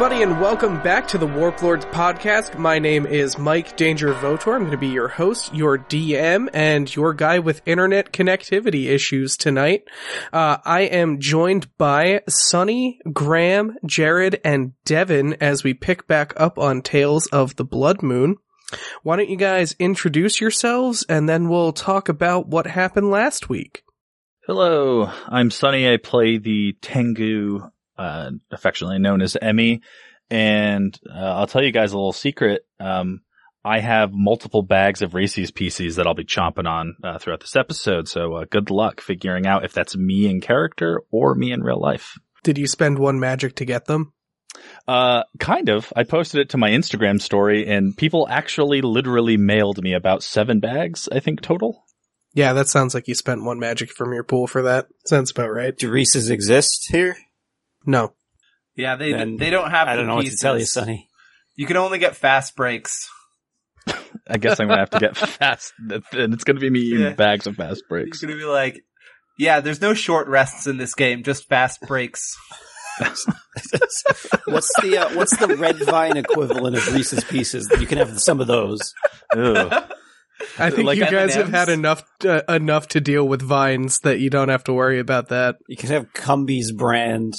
everybody, and welcome back to the Warp Lords podcast. My name is Mike Danger Votor. I'm going to be your host, your DM, and your guy with internet connectivity issues tonight. Uh, I am joined by Sonny, Graham, Jared, and Devin as we pick back up on Tales of the Blood Moon. Why don't you guys introduce yourselves, and then we'll talk about what happened last week. Hello, I'm Sunny. I play the Tengu uh, affectionately known as Emmy. And uh, I'll tell you guys a little secret. Um, I have multiple bags of Reese's Pieces that I'll be chomping on uh, throughout this episode. So uh, good luck figuring out if that's me in character or me in real life. Did you spend one magic to get them? Uh, kind of. I posted it to my Instagram story and people actually literally mailed me about seven bags, I think total. Yeah, that sounds like you spent one magic from your pool for that. Sounds about right. Do Reese's exist here? No. Yeah, they Then they don't have. I don't the know what to tell you, Sonny. You can only get fast breaks. I guess I'm gonna have to get fast, and it's gonna be me eating Yeah. bags of fast You're gonna be like, yeah, there's no short rests in this game, just fast breaks. What's the uh, what's the red vine equivalent of Reese's Pieces? You can have some of those. Ugh. I think Like you guys have M&Ms? had enough uh, enough to deal with vines that you don't have to worry about that. You can have Cumbies brand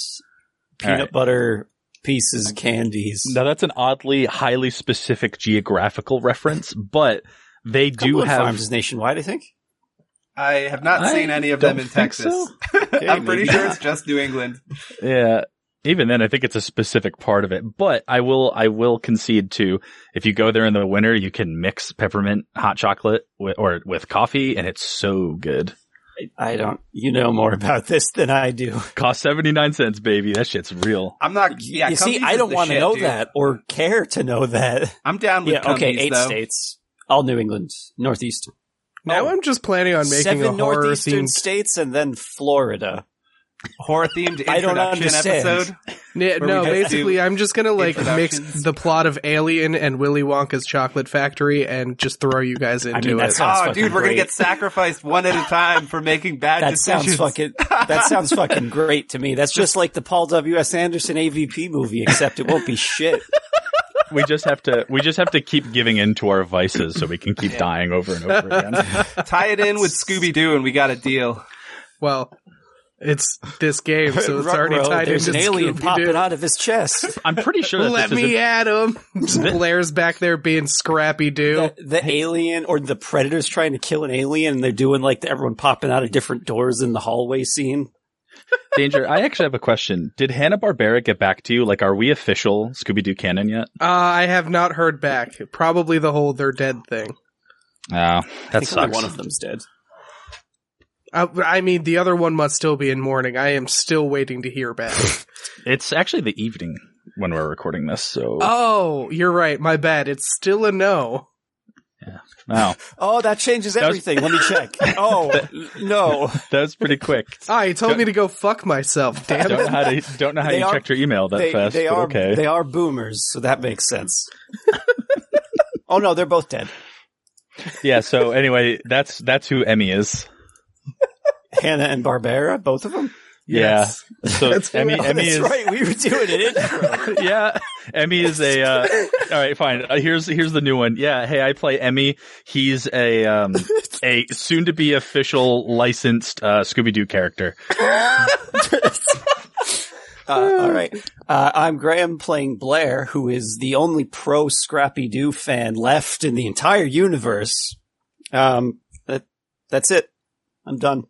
peanut All right. butter pieces candies. Now that's an oddly highly specific geographical reference, but they do Cumberland have. Farms nationwide, I think. I have not I seen any of them in Texas. so. I'm pretty maybe sure not. it's just New England. Yeah. Even then, I think it's a specific part of it. But I will, I will concede to if you go there in the winter, you can mix peppermint hot chocolate with, or with coffee, and it's so good. I don't. You know more about this than I do. Cost seventy nine cents, baby. That shit's real. I'm not. Yeah, you see, I don't want to know dude. that or care to know that. I'm down with Yeah, okay, eight though. states, all New England, Northeast. Now Oh. I'm just planning on making Seven a horror northeastern themed. states and then Florida. Horror themed I don't introduction understand. episode. Yeah, no, basically, I'm just gonna like mix the plot of Alien and Willy Wonka's Chocolate Factory and just throw you guys into mean, it. Oh, fucking dude, we're gonna get sacrificed one at a time for making bad That decisions. sounds fucking. That sounds fucking great to me. That's just like the Paul W. S. Anderson AVP movie, except it won't be shit. We just have to, we just have to keep giving in to our vices so we can keep dying over and over again. Tie it in with Scooby Doo, and we got a deal. well, it's this game, so it's already Ruh-roh, tied There's into an alien Scooby-Doo. popping out of his chest. I'm pretty sure that Let this is me a- at him. Blair's back there being Scrappy Doo. The, the alien or the predator's trying to kill an alien, and they're doing like the, everyone popping out of different doors in the hallway scene. danger. I actually have a question. Did Hanna Barbera get back to you? Like, are we official Scooby Doo canon yet? Uh, I have not heard back. Probably the whole they're dead thing. Oh, I that think only sucks. one of them's dead. Uh, I mean, the other one must still be in mourning. I am still waiting to hear back. It's actually the evening when we're recording this, so oh, you're right. My bad. It's still a no. wow, Oh, that changes was- everything. Let me check. Oh no, that was pretty quick. Ah, he told me to go fuck myself. Damn don't know it. how to don't know how They you are- checked your email that they, fast. they are okay. they are boomers, so that makes sense. oh no, they're both dead. yeah. So anyway, that's that's who Emmy is. Hannah and Barbara, both of them. Yes. Yeah. So That's Emmy right. Emmy That's is right. We were doing it. yeah. Emmy is a uh, all right. Fine. Uh, here's here's the new one. Yeah. Hey, I play Emmy. He's a um a soon to be official licensed uh, Scooby Doo character. Uh, all right. Uh, I'm Graham playing Blair, who is the only pro Scrappy Doo fan left in the entire universe. Um, that, that's it. I'm done.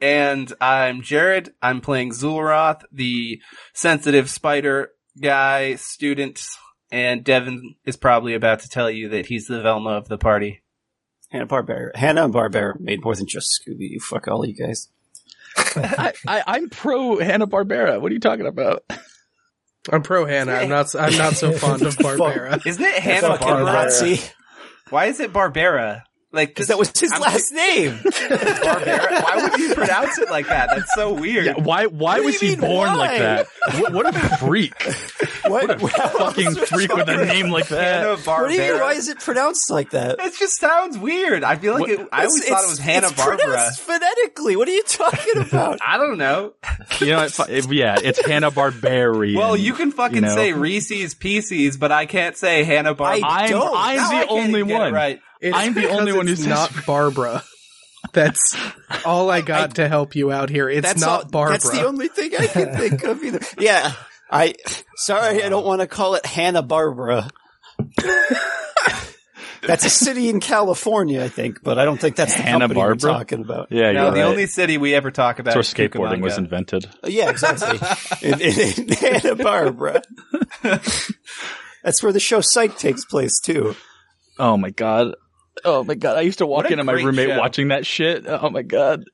And I'm Jared. I'm playing Zulroth, the sensitive spider guy student. And Devin is probably about to tell you that he's the Velma of the party. Hanna Barbera. Hannah and Barbera made more than just Scooby You Fuck all you guys. I, I I'm pro Hanna Barbera. What are you talking about? I'm pro Hannah. I'm not. I'm not so fond of Barbera. Isn't it Hannah Fucking Barbera? Nazi. Why is it Barbera? Like Because that was his I'm last name. Barbera. Why would you pronounce it like that? That's so weird. Yeah, why? Why What was he mean, born why? like that? What, what a freak! What, a Fucking freak with a name like that. What do you mean? Why is it pronounced like that? It just sounds weird. I feel like What- it, I always thought it was Hannah Hanna it's Barbera. pronounced phonetically. What are you talking about? I don't know. You know, what? Yeah, it's Hannah Barbarian. Well, you can fucking you know? say Reese's Pieces, but I can't say Hanna Barbera. I I'm. I'm the only even get it one. Right. It's I'm the only one who's not Barbara. That's all I got to help you out here. It's That's not all- Barbara. That's the only thing I can think of either. Yeah. I, sorry, I don't want to call it Hanna Barbara. that's a city in California, I think, but I don't think that's the Hanna company we're Barbara? talking about. Yeah, No, you're the right. only city we ever talk about That's where is skateboarding was invented. Uh, yeah, exactly. in, in, in Hanna Barbara. that's where the show Psych takes place too. Oh my god. Oh my god. I used to walk into my roommate show. watching that shit. Oh my god.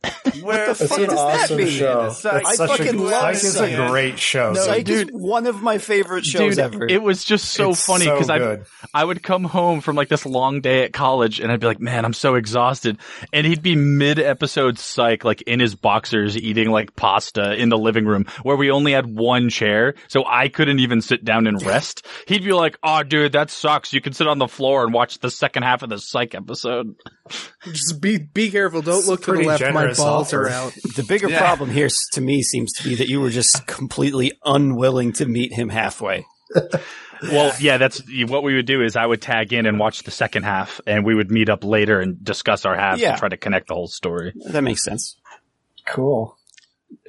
Where What the fuck an does that awesome mean? show. Psych- It's I such fucking a, love Psych is a great show. No, Psych dude. is one of my favorite shows Dude, ever. it was just so It's funny so because I. I would come home from like this long day at college and I'd be like, man, I'm so exhausted. And he'd be mid episode psych, like in his boxers eating like pasta in the living room where we only had one chair. So I couldn't even sit down and rest. He'd be like, oh dude, that sucks. You can sit on the floor and watch the second half of the psych episode. Just be be careful. Don't It's look to the left. My balls offer. are out. The bigger Yeah. problem here to me seems to be that you were just completely unwilling to meet him halfway. Well, yeah, that's what we would do is I would tag in and watch the second half and we would meet up later and discuss our halves Yeah. and try to connect the whole story. That makes sense. Cool.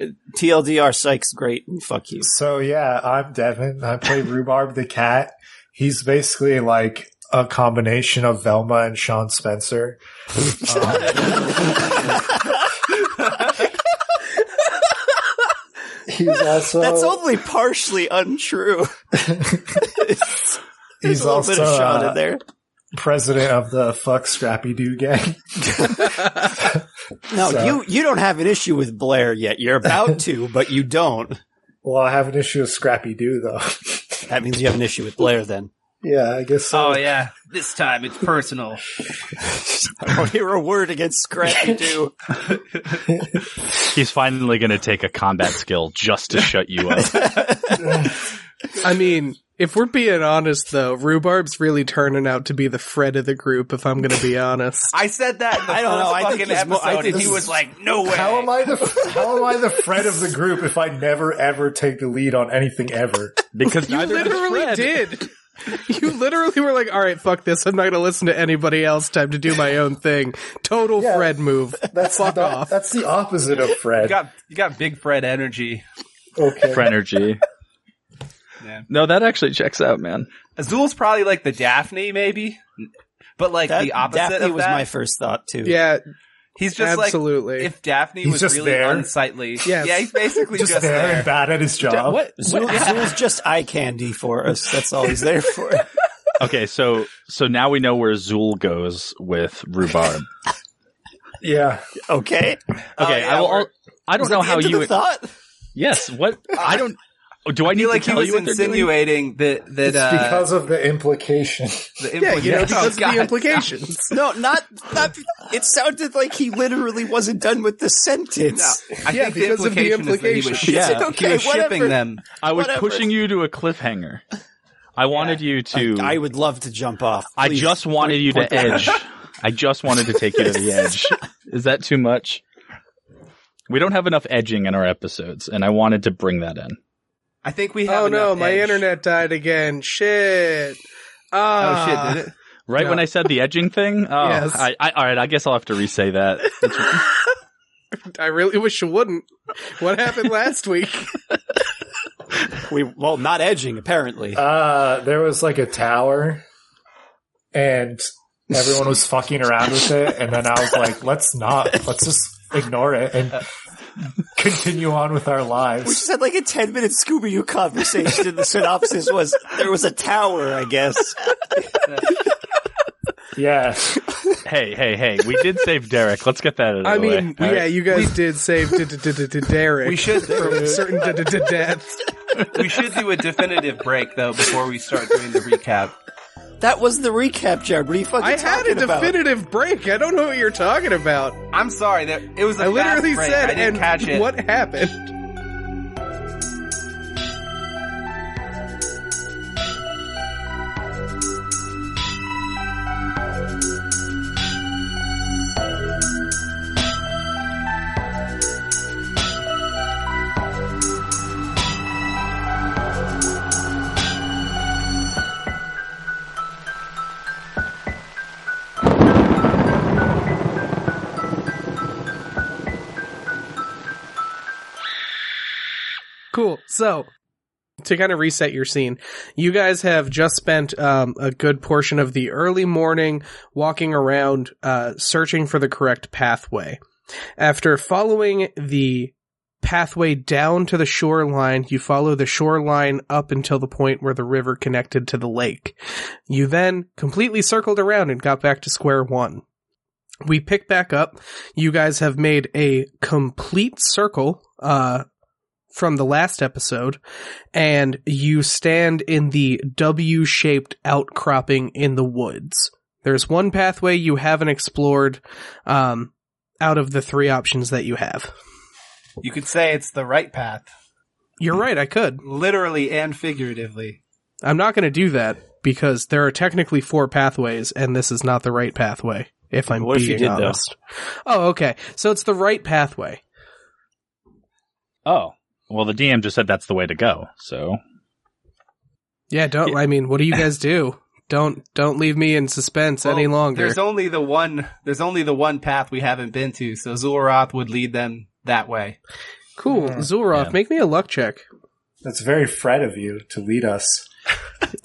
Uh, TLDR Psych's great and fuck you. So yeah, I'm Devin. I play Rhubarb the cat. He's basically like a combination of Velma and Shawn Spencer. He's also That's only partially untrue. There's he's a little also bit of Shawn uh, in there. president of the Fuck Scrappy Doo gang. No, so- you you don't have an issue with Blair yet. You're about to, but you don't. Well, I have an issue with Scrappy Doo though. That means you have an issue with Blair then. Yeah, I guess so. Oh yeah, this time it's personal. I don't hear a word against Scrappy Doo. He's finally going to take a combat skill just to shut you up. I mean, if we're being honest, though, Rhubarb's really turning out to be the Fred of the group. If I'm going to be honest, I said that in the I don't first know, I think fucking he's more- I think and he was like, "No way." How am I the How am I the Fred of the group if I never ever take the lead on anything ever? Because you neither does literally Fred. did. You literally were like, "All right, fuck this. I'm not going to listen to anybody else. Time to do my own thing." Total Yeah. Fred move. That's Fuck the, off. That's the opposite of You Fred. got you got big Fred energy. okay. energy. Yeah. No, that actually checks out, man. Azul's probably like the Daphne, maybe, but like That, the opposite Daphne of was that. my first thought too. Yeah, he's just absolutely. like if Daphne He's was just really there. unsightly. Yes. Yeah, he's basically Just, just, there, there. and bad at his job. What? Zool, Zool's just eye candy for us. That's all he's there for. Okay, so so now we know where Zool goes with rhubarb. Yeah. Okay. Okay, Oh, yeah, I will. we're- I don't know how you. thought. yes. What? I don't. Do I I need like to he tell was you what insinuating that that It's uh, because of the implication. the yeah, you know, implications- because of the implications. No, not not. It sounded like he literally wasn't done with the sentence. No, I Yeah, think the because of the implication he was, implications. shipping, Yeah, he okay, was shipping them. I was Whatever. pushing you to a cliffhanger. I wanted you to. I, I would love to jump off. I just wanted you to edge. I just wanted to take you to the edge. Is that too much? We don't have enough edging in our episodes, and I wanted to bring that in. I think we have. Oh no, enough my edge. internet died again. Shit. Oh Ah. shit! Did it? Right No. when I said the edging thing? Oh, Yes. I, I, all right. I guess I'll have to re-say that. I really wish you wouldn't. What happened last week? We well, not edging apparently. Uh, there was like a tower, and everyone was fucking around with it, and then I was like, "Let's not. Let's just ignore it and continue on with our lives. we just had like a ten minute Scooby Doo conversation, and the synopsis was there was a tower. I guess. Yeah, hey, hey, hey. We did save Derek. Let's get that out of the I way. mean, all yeah, right? you guys did save d- d- d- d- d- Derek. We should from certain d- d- d- deaths. we should do a definitive break though before we start doing the recap. That was the recap, Jared. What are you fucking I had a talking about? definitive break. I don't know what you're talking about. I'm sorry that it was. I I literally break. said, I didn't and catch it. what happened? So, to kind of reset your scene, you guys have just spent um, a good portion of the early morning walking around, uh, searching for the correct pathway. After following the pathway down to the shoreline, you follow the shoreline up until the point where the river connected to the lake. You then completely circled around and got back to square one. We pick back up. You guys have made a complete circle, uh, from the last episode, and you stand in the W shaped outcropping in the woods. There's one pathway you haven't explored, um, out of the three options that you have. You could say it's the right path, You're right, I could. literally and figuratively. I'm not going to do that because there are technically four pathways, and this is not the right pathway. If I'm What if you did, though? Oh, okay. So it's the right pathway. Oh, well, the DM just said that's the way to go. So Yeah, don't. I mean, what do you guys do? Don't don't leave me in suspense any longer. There's only the one. There's only the one path we haven't been to, so Zulroth would lead them that way. cool, hmm. Yeah. Zulroth, Yeah. make me a luck check. That's very Fred of you to lead us.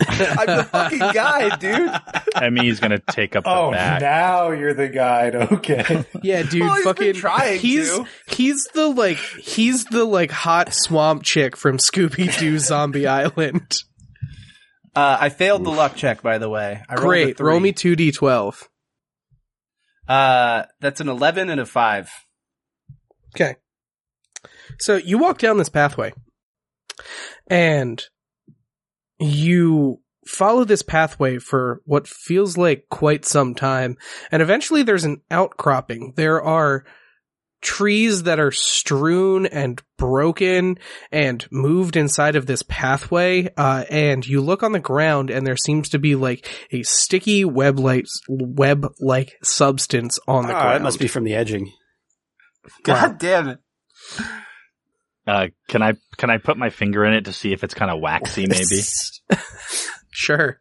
I'm the fucking guy, dude. I mean, he's gonna take up the Oh, back. now you're the guide. Okay. Yeah, dude, Well, he's fucking trying he's to. he's the like he's the like hot swamp chick from Scooby Doo Zombie Island. Uh, I failed the luck check, by the way. I rolled a Great, three. roll me two d twelve. Uh, that's an eleven and a five. Okay, so you walk down this pathway, and you follow this pathway for what feels like quite some time, and eventually there's an outcropping. There are trees that are strewn and broken and moved inside of this pathway uh, and you look on the ground and there seems to be like a sticky web like web like substance on the Ah, ground that must be from the edging. God damn it! Uh, can I can I put my finger in it to see if it's kind of waxy? Maybe sure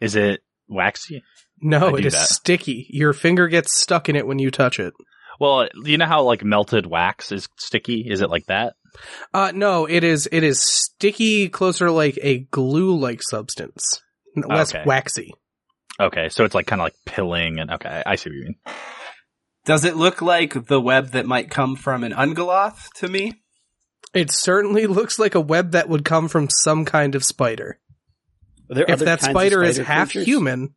is it waxy? no I it do is that. sticky your finger gets stuck in it when you touch it Well, you know how like melted wax is sticky? Is it like that? uh no it is it is sticky closer to like a glue like substance less Okay. waxy Okay, so it's like kind of like pilling, and okay, I see what you mean. Does it look like the web that might come from an ungoloth to me? It certainly looks like a web that would come from some kind of spider there if that kinds of spider is spider half creatures? human,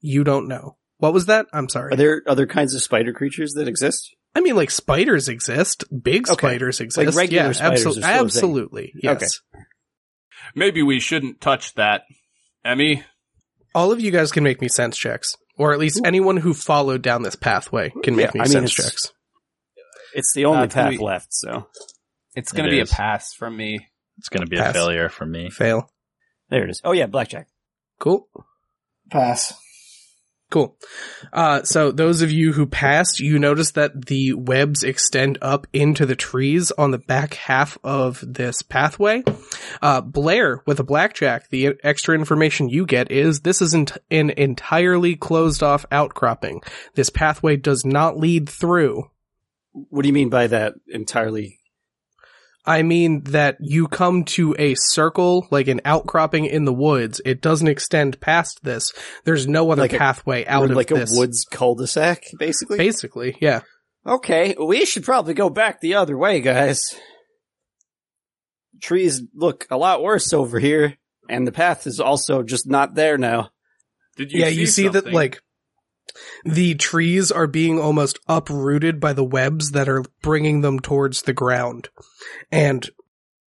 you don't know. What was that? I'm sorry. Are there other kinds of spider creatures that exist? I mean, like spiders exist, big Okay. spiders exist, regular yeah, spiders abso- are still a absolutely, yes. Okay. Maybe we shouldn't touch that, Emmy. All of you guys can make me sense checks, or at least anyone who followed down this pathway can make Yeah, me I mean, sense it's- checks. It's the only Uh, path we- left, so It's going It to be is. a pass from me. It's going to be Pass. a failure for me. Fail. there it is. Oh yeah, blackjack. Cool. Pass. Cool. Uh, so those of you who passed, you notice that the webs extend up into the trees on the back half of this pathway. Uh, Blair with a blackjack, the extra information you get is this isn't an entirely closed off outcropping. This pathway does not lead through. What do you mean by that entirely? I mean that you come to a circle, like an outcropping in the woods. It doesn't extend past this. There's no other Like a- pathway out of like this. Like a woods cul-de-sac, basically? Basically, yeah. Okay, we should probably go back the other way, guys. Trees look a lot worse over here, and the path is also just not there now. Did you yeah, you see that like the trees are being almost uprooted by the webs that are bringing them towards the ground. And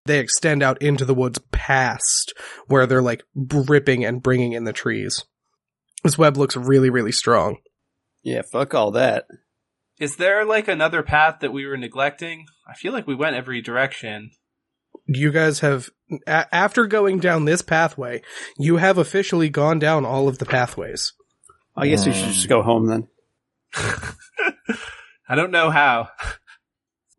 they extend out into the woods past where they're like ripping and bringing in the trees. This web looks really, really strong. Yeah, fuck all that. Is there like another path that we were neglecting? I feel like we went every direction. You guys have, a- after going down this pathway, you have officially gone down all of the pathways. I guess we should just go home then. I don't know how.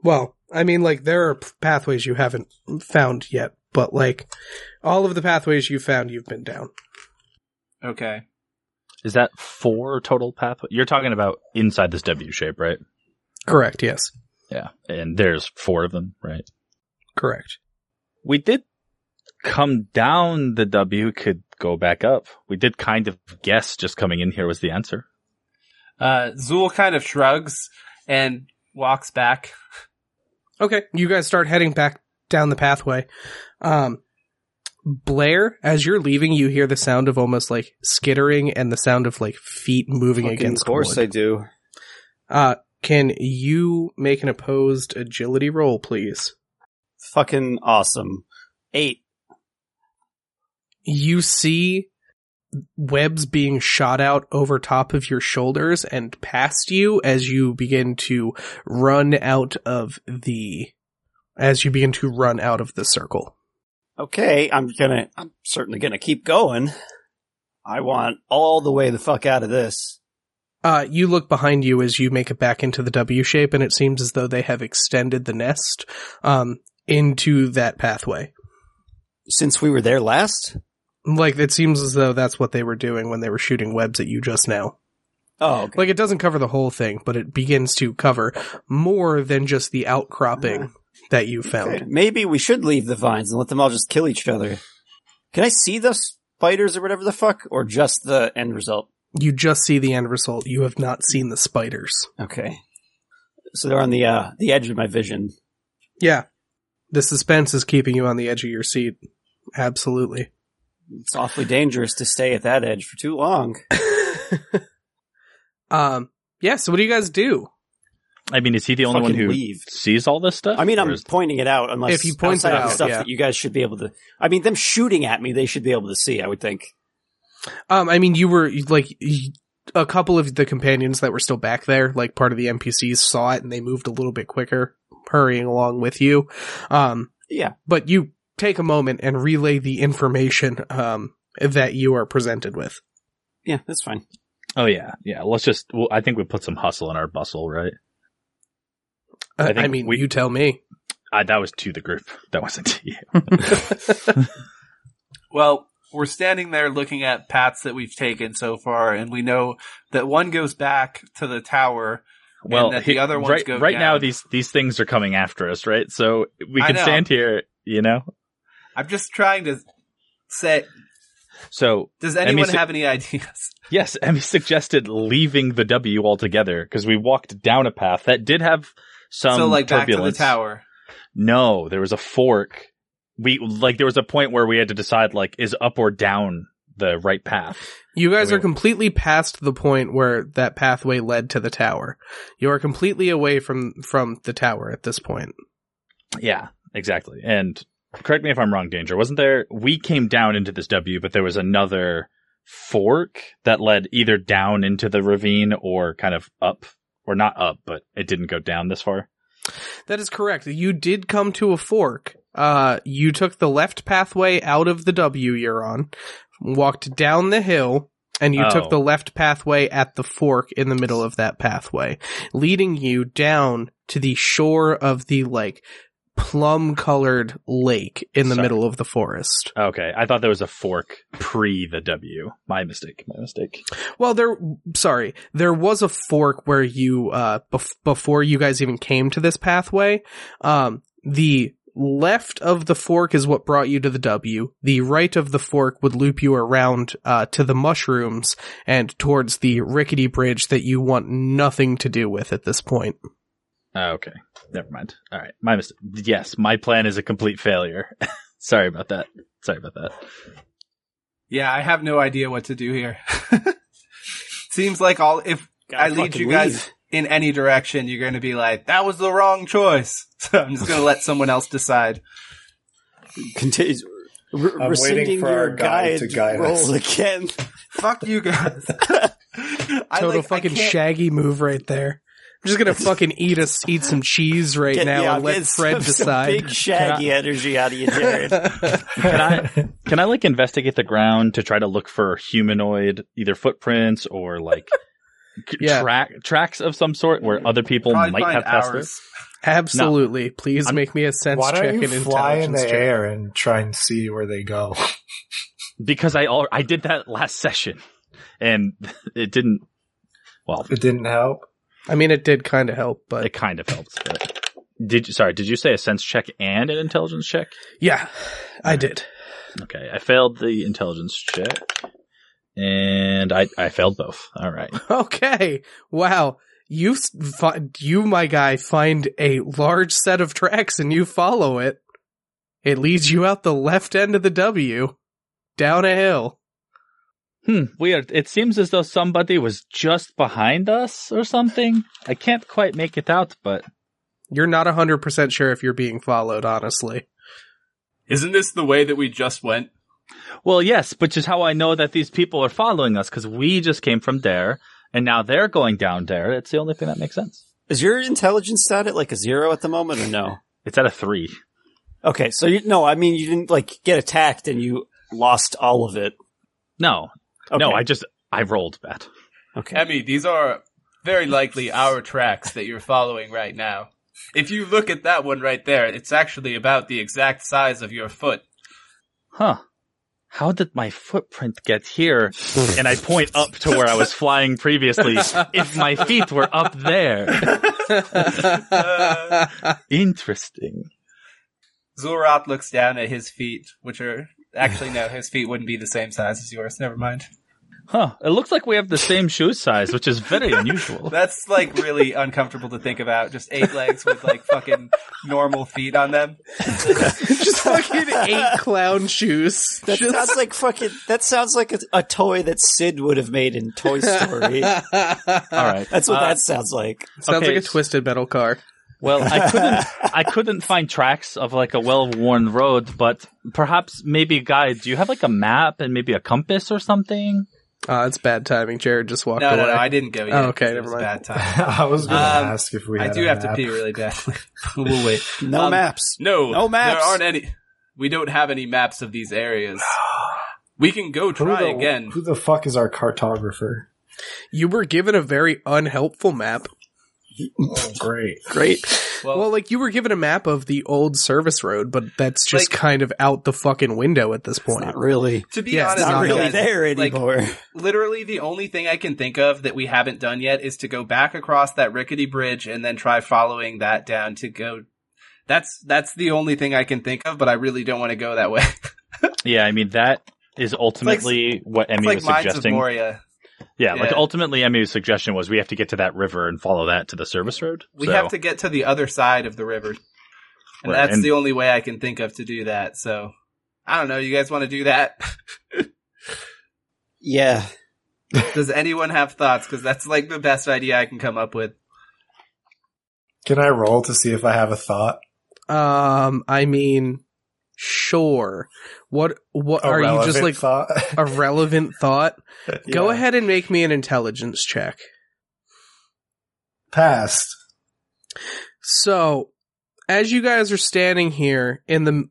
Well, I mean, like, there are p- pathways you haven't found yet, but like, all of the pathways you found, you've been down. Okay. Is that four total pathway? You're talking about inside this W shape, right? Correct, yes. Yeah. And there's four of them, right? Correct. We did come down the W, could go back up. We did kind of guess just coming in here was the answer. Uh, Zool kind of shrugs and walks back. Okay, you guys start heading back down the pathway. Um, Blair, as you're leaving, you hear the sound of almost like skittering and the sound of like feet moving Fucking against of course wood. I do. Uh, can you make an opposed agility roll, please? Fucking awesome. Eight. You see webs being shot out over top of your shoulders and past you as you begin to run out of the as you begin to run out of the circle. Okay, I'm gonna, I'm certainly gonna keep going. I want all the way the fuck out of this. Uh, you look behind you as you make it back into the W shape, and it seems as though they have extended the nest um, into that pathway. Since we were there last? Like it seems as though that's what they were doing when they were shooting webs at you just now. Oh, okay. Like it doesn't cover the whole thing, but it begins to cover more than just the outcropping that you found. Okay, Maybe we should leave the vines and let them all just kill each other. Can I see the spiders or whatever the fuck? Or just the end result? You just see the end result. You have not seen the spiders. Okay. So they're on the, uh, the edge of my vision. Yeah. The suspense is keeping you on the edge of your seat. Absolutely. It's awfully dangerous to stay at that edge for too long. um, yeah, so what do you guys do? I mean, is he the only one who leave. sees all this stuff? I mean, I'm is- pointing it out unless If he points it out, stuff yeah. that you guys should be able to. I mean, them shooting at me, they should be able to see. I would think. Um, I mean, you were like a couple of the companions that were still back there, like part of the NPCs saw it and they moved a little bit quicker, hurrying along with you. Um, Yeah. but you take a moment and relay the information um that you are presented with. Yeah, that's fine. oh yeah, yeah. Let's just. Well, I think we put some hustle in our bustle, right? Uh, I I, mean, we- you tell me. I, that was to the group. That wasn't to you. Well, we're standing there looking at paths that we've taken so far, and we know that one goes back to the tower. well, that the he- other ones right, go right now these these things are coming after us, right? So we can stand here, you know. I'm just trying to say, So does anyone su- have any ideas? yes, Emmy suggested leaving the W altogether because we walked down a path that did have some so, like, back to the turbulence. tower. No, there was a fork. We like there was a point where we had to decide like is up or down the right path. You guys Okay. are completely past the point where that pathway led to the tower. You are completely away from from the tower at this point. Yeah, exactly. And correct me if I'm wrong, Danger. Wasn't there? We came down into this W, but there was another fork that led either down into the ravine or kind of up, or not up, but it didn't go down this far. That is correct. You did come to a fork. Uh, you took the left pathway out of the W you're on, walked down the hill, and you Oh. took the left pathway at the fork in the middle of that pathway, leading you down to the shore of the like plum colored lake in the Sorry. middle of the forest. Okay, I thought there was a fork pre the W. My mistake. My mistake. Well, there, sorry, there was a fork where you, uh, bef- before you guys even came to this pathway, um, the left of the fork is what brought you to the W. The right of the fork would loop you around, uh, to the mushrooms and towards the rickety bridge that you want nothing to do with at this point. Oh, okay, never mind. All right, my mistake. Yes, my plan is a complete failure. Sorry about that. Sorry about that. Yeah, I have no idea what to do here. Seems like all if Gotta I lead you guys leave. in any direction, you're going to be like, "That was the wrong choice." So I'm just going to let someone else decide. Continue. Re- I'm rescinding waiting for your our guide guide, to guide roll us. again. Fuck you guys. I, Total like, fucking can't- shaggy move right there. I'm just gonna fucking eat a, eat some cheese right Get- now yeah, and let get Fred some, some decide. big shaggy energy out of you, Jared. Can I can I like investigate the ground to try to look for humanoid either footprints or like Yeah. track tracks of some sort where other people Probably might have passed ours. Absolutely. Please I'm- make me a sense Why check don't you and fly in intelligence the check. air and try and see where they go? Because I al- I did that last session and it didn't. Well, It didn't help. I mean, it did kind of help, but it kind of helps. But did you, sorry? Did you say a sense check and an intelligence check? yeah, I did. Okay, I failed the intelligence check, and I I failed both. All right. Okay. Wow. You, you, my guy, find a large set of tracks and you follow it. It leads you out the left end of the W, down a hill. Hmm, weird. It seems as though somebody was just behind us or something. I can't quite make it out, but You're not 100% sure if you're being followed, honestly. Isn't this the way that we just went? well, yes, which is how I know that these people are following us because we just came from there, and now they're going down there. It's the only thing that makes sense. Is your intelligence stat at like a zero at the moment or no? It's at a three. Okay, so you, no, I mean you didn't like get attacked and you lost all of it. No, Okay. no, I just I rolled bad. okay. Emmy, these are very likely our tracks that you're following right now. If you look at that one right there, it's actually about the exact size of your foot. Huh. How did my footprint get here? and I point up to where I was flying previously. if my feet were up there. Interesting. Zulroth looks down at his feet, which are actually no, his feet wouldn't be the same size as yours. Never mind. Huh. It looks like we have the same shoe size, which is very unusual. That's like really uncomfortable to think about. Just eight legs with like fucking normal feet on them. Just fucking eight clown shoes. That Just- sounds like fucking. That sounds like a, a toy that Sid would have made in Toy Story. All right. That's what Uh, that sounds like. Sounds Okay, like a twisted metal car. Well, I couldn't, I couldn't find tracks of like a well-worn road, but perhaps maybe guy, Do you have like a map and maybe a compass or something? Uh, it's bad timing. Jared just walked No, away. no, no, I didn't go yet. Oh, okay, It never was mind. Bad time. I was going to Um, ask if we had I do a have to pee really badly. we'll wait. No Um, maps. No, No maps. There aren't any. We don't have any maps of these areas. We can go Who try the, again. Who the fuck is our cartographer? You were given a very unhelpful map. Oh, great. Great. Well, Well, like you were given a map of the old service road, but that's just Like- kind of out the fucking window at this point. Not really. to be yeah, honest, Not not really guys, there like, anymore. literally the only thing I can think of that we haven't done yet is to go back across that rickety bridge and then try following that down to go. That's that's the only thing I can think of, but I really don't want to go that way. Yeah, I mean that is ultimately what Emmy it's like was Mines of suggesting. Moria. Yeah, like ultimately Emmy's suggestion was we have to get to that river and follow that to the service road. We So- have to get to the other side of the river, and Right, that's and- the only way I can think of to do that. So I don't know. You guys want to do that? Yeah. Does anyone have thoughts? Because that's like the best idea I can come up with. Can I roll to see if I have a thought? Um, I mean, sure. What? What A are you just like thought? a relevant thought? Go ahead and make me an intelligence check. Passed. So, as you guys are standing here in the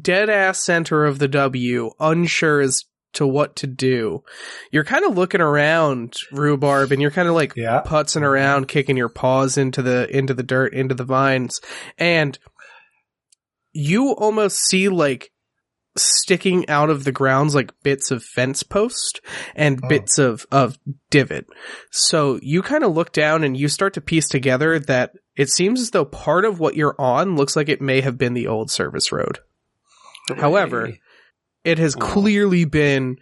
dead ass center of the W, unsure as to what to do, you're kind of looking around, rhubarb, and you're kind of like Yeah. putzing around, kicking your paws into the into the dirt, into the vines, and you almost see like sticking out of the grounds like bits of fence post and Oh. bits of of divot. So you kind of look down and you start to piece together that it seems as though part of what you're on looks like it may have been the old service road. However, it has Oh. clearly been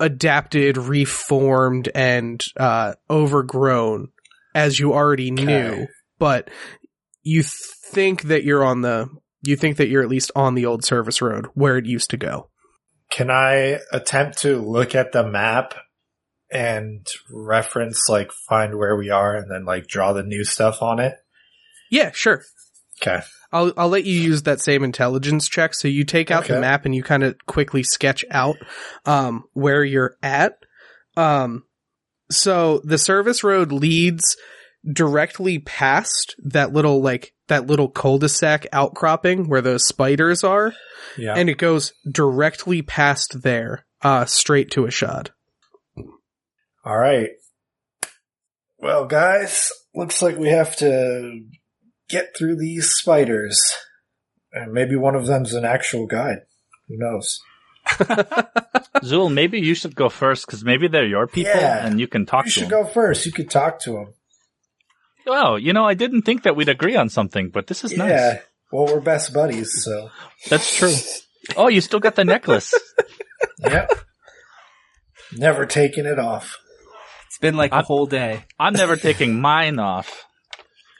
adapted, reformed, and uh, overgrown as you already knew. But you think that you're on the, you think that you're at least on the old service road where it used to go. Can I attempt to look at the map and reference, like, find where we are and then, like, draw the new stuff on it? Yeah, sure. Okay. I'll I'll let you use that same intelligence check. So you take out the map and you kind of quickly sketch out um where you're at. Um so the service road leads directly past that little like that little cul-de-sac outcropping where those spiders are Yeah. and it goes directly past there uh straight to a shot. All right. Well, guys, looks like we have to get through these spiders. And maybe one of them's an actual guide. Who knows? Zul, maybe you should go first because maybe they're your people Yeah. and you can talk You to them. You should go first. You could talk to him. Well, you know, I didn't think that we'd agree on something, but this is nice. Yeah. nice. Well, we're best buddies, so. That's true. Oh, you still got the necklace. Yep. Never taking it off. It's been like a I'm- whole day. I'm never taking mine off.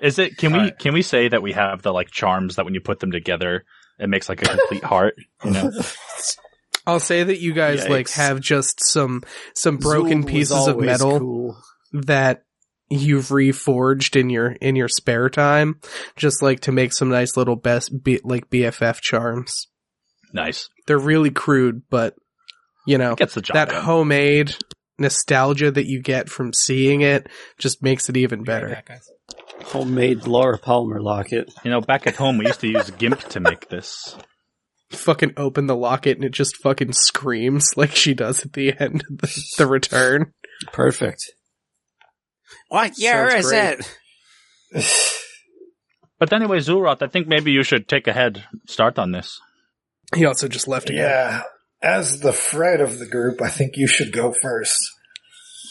Is it? Can we? Alright. Can we say that we have the like charms that when you put them together, it makes like a complete heart? You know, I'll say that you guys like have just some some broken Zool pieces of metal cool. that you've reforged in your in your spare time just like to make some nice little best B, like BFF charms. nice. They're really crude but you know Gets the job that done. homemade nostalgia that you get from seeing it just makes it even better. Homemade Laura Palmer locket. you know, back at home we used to use GIMP to make this. Fucking open the locket and it just fucking screams like she does at the end of the, the return. Perfect. What year Sounds is great. it? But anyway, Zulroth, I think maybe you should take a head start on this. He also just left again. Yeah. As the Fred of the group, I think you should go first.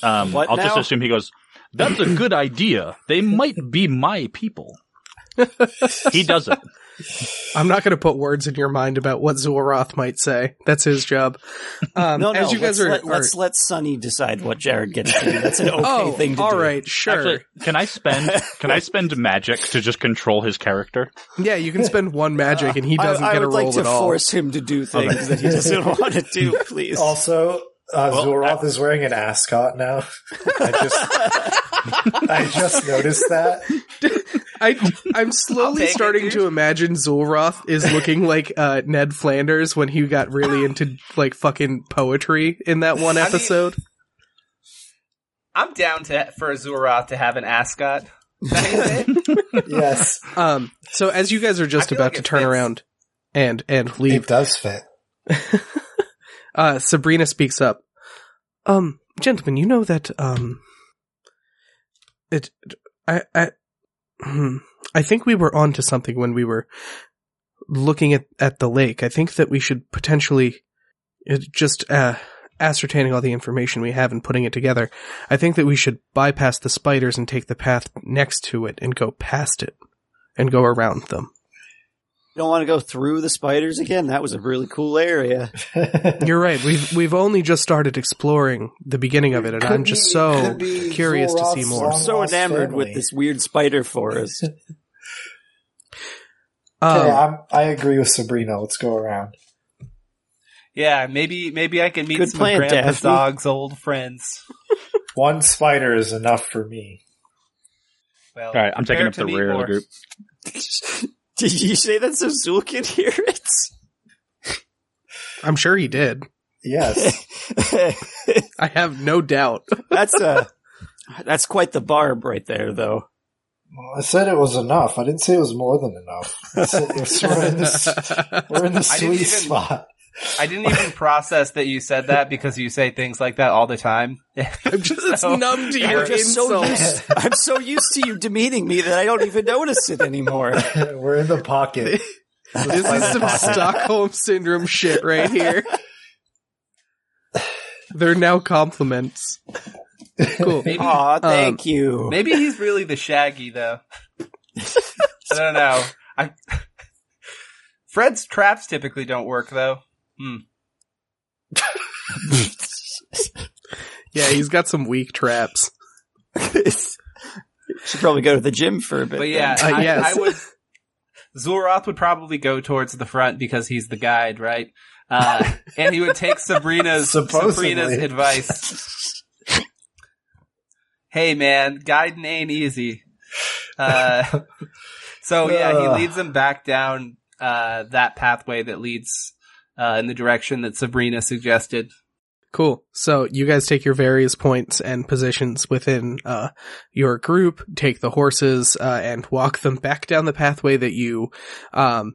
Um, What I'll just assume he goes. That's a good idea. They might be my people. he does it. I'm not going to put words in your mind about what Zoroth might say. That's his job. Um, No, no. as you guys let's, are, let, are- let's let Sonny decide what Jared gets to do. That's an okay oh, thing to all do. right, sure. Actually, can I spend can I spend magic to just control his character? yeah, you can spend one magic and he doesn't I, I get a would roll like to at all. force him to do things that he doesn't want to do, please. Also, uh, Well, Zoroth is wearing an ascot now. I just, I just noticed that. I, I'm slowly take it, starting to imagine Zulroth is looking like uh, Ned Flanders when he got really into like fucking poetry in that one I mean- episode. I'm down to for Zurath to have an ascot. Is that what you say? Yes, Um, so as you guys are just about like to turn fits. around and and it leave, does fit. uh, Sabrina speaks up. Um, gentlemen, you know that, um, it, I, I, I think we were onto something when we were looking at, at the lake. I think that we should potentially, just, uh, ascertaining all the information we have and putting it together. I think that we should bypass the spiders and take the path next to it and go past it and go around them. You don't want to go through the spiders again? That was a really cool area. You're right. We've we've only just started exploring the beginning of it, and Could I'm just be- so curious to see more. I'm so enamored family. with this weird spider forest. Okay, Um, I'm, I agree with Sabrina. Let's go around. yeah, maybe maybe I can meet Good some plan, of Grandpa's Daphne. dog's old friends. One spider is enough for me. Well, All right, I'm taking up the meet rear of the group. Did you say that so Zool can hear it? I'm sure he did. Yes. I have no doubt. that's uh that's quite the barb right there, though. Well, I said it was enough. I didn't say it was more than enough. I said we're sort of in this, we're in the sweet even- spot. I didn't even process that you said that because you say things like that all the time. I'm just it's So- numb to I'm your just so used, I'm so used to you demeaning me that I don't even notice it anymore. we're in the pocket. This is some Stockholm syndrome shit right here. They're now compliments. Cool. Maybe, Aw, um, thank you. maybe he's really the Shaggy though. I don't know. I Fred's traps typically don't work though. Hmm. Yeah, he's got some weak traps. Should probably go to the gym for a bit. But yeah, Uh, I, yes. I would. Zoroth would probably go towards the front because he's the guide, right? Uh, and he would take Sabrina's Supposedly. Sabrina's advice. hey man, guiding ain't easy. Uh, So yeah, he leads them back down uh, that pathway that leads uh, in the direction that Sabrina suggested. Cool. So you guys take your various points and positions within uh, your group, take the horses, uh, and walk them back down the pathway that you um,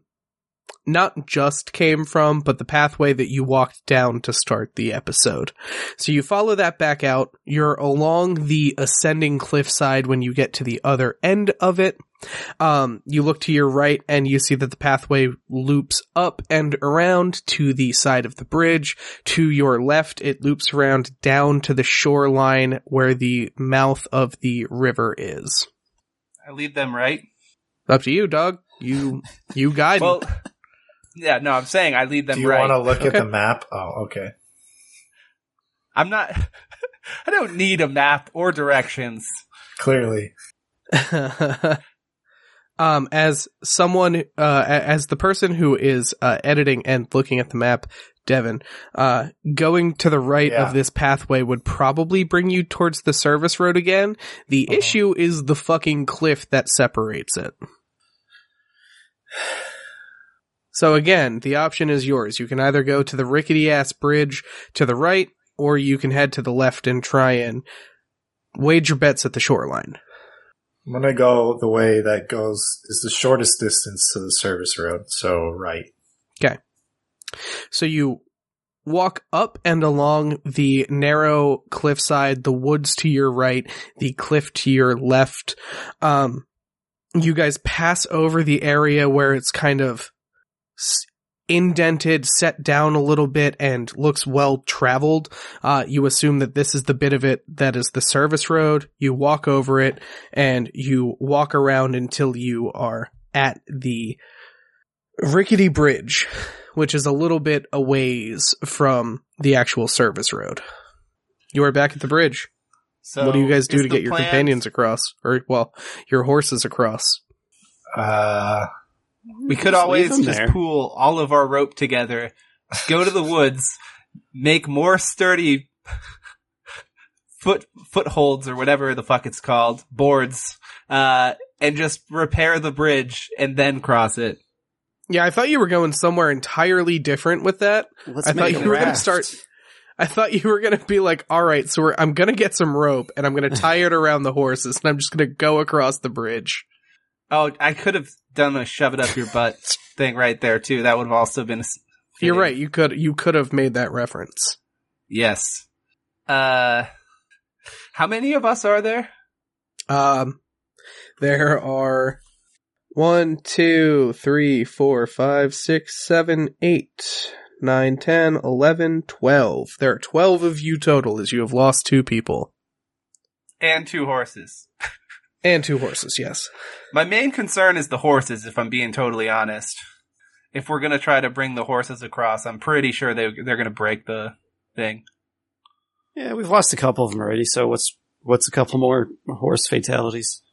not just came from, but the pathway that you walked down to start the episode. So you follow that back out. You're along the ascending cliffside when you get to the other end of it. Um, you look to your right and you see that the pathway loops up and around to the side of the bridge. To your left, it loops around down to the shoreline where the mouth of the river is. I lead them right. Up to you, dog. You, you guide. Well, yeah, no, I'm saying I lead them Do you right. want to look Okay. at the map? Oh, okay. I'm not. I don't need a map or directions. Clearly. um, as someone, uh, as the person who is uh, editing and looking at the map, Devin, uh, going to the right Yeah. of this pathway would probably bring you towards the service road again. The Uh-huh. issue is the fucking cliff that separates it. So again, the option is yours. You can either go to the rickety ass bridge to the right, or you can head to the left and try and wage your bets at the shoreline. I'm gonna go the way that goes is the shortest distance to the service road. So right. Okay. So you walk up and along the narrow cliffside, the woods to your right, the cliff to your left. Um, you guys pass over the area where it's kind of indented, set down a little bit, and looks well traveled. Uh, you assume that this is the bit of it that is the service road. You walk over it and you walk around until you are at the rickety bridge, which is a little bit a ways from the actual service road. You are back at the bridge. So what do you guys do to get your companions across? Or, well, your horses across? Uh, We could Just always just there. pool all of our rope together, go to the woods, make more sturdy foot footholds or whatever the fuck it's called, boards, uh, and just repair the bridge and then cross it. Yeah, I thought you were going somewhere entirely different with that. Let's I thought make you a were gonna start- I thought you were gonna be like, all right, so we're, I'm gonna get some rope and I'm gonna tie it around the horses and I'm just gonna go across the bridge. Oh, I could have done a shove it up your butt thing right there too. That would have also been. s- You're right. You could, you could have made that reference. Yes. Uh, how many of us are there? Um, there are one, two, three, four, five, six, seven, eight, nine, ten, eleven, twelve. There are twelve of you total, as you have lost two people And two horses. and two horses. Yes. My main concern is the horses, if I'm being totally honest. If we're gonna try to bring the horses across, I'm pretty sure they they're gonna break the thing. Yeah, we've lost a couple of them already. So what's what's a couple more horse fatalities?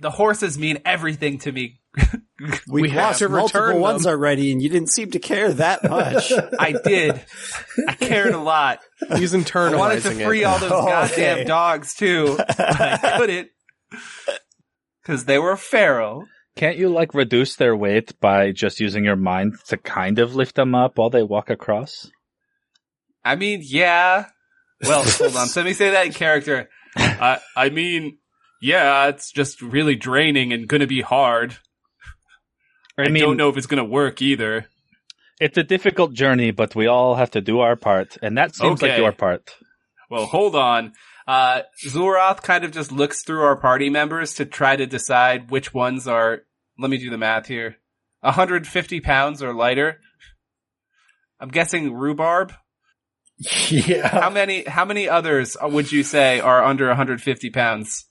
The horses mean everything to me. We, We have lost to multiple return ones them. already, and you didn't seem to care that much. I did. I cared a lot. He's I wanted to free it. all those Oh, goddamn okay. dogs too, but I couldn't because they were feral. Can't you like reduce their weight by just using your mind to kind of lift them up while they walk across? I mean, yeah. Well, hold on. So let me say that in character. I I mean, yeah, it's just really draining and gonna be hard. I, I mean- don't know if it's gonna work either. It's a difficult journey, but we all have to do our part, and that seems like your part. Well, hold on. Uh, Zulroth kind of just looks through our party members to try to decide which ones are, let me do the math here, 150 pounds or lighter. I'm guessing rhubarb. Yeah. How many, how many others would you say are under 150 pounds?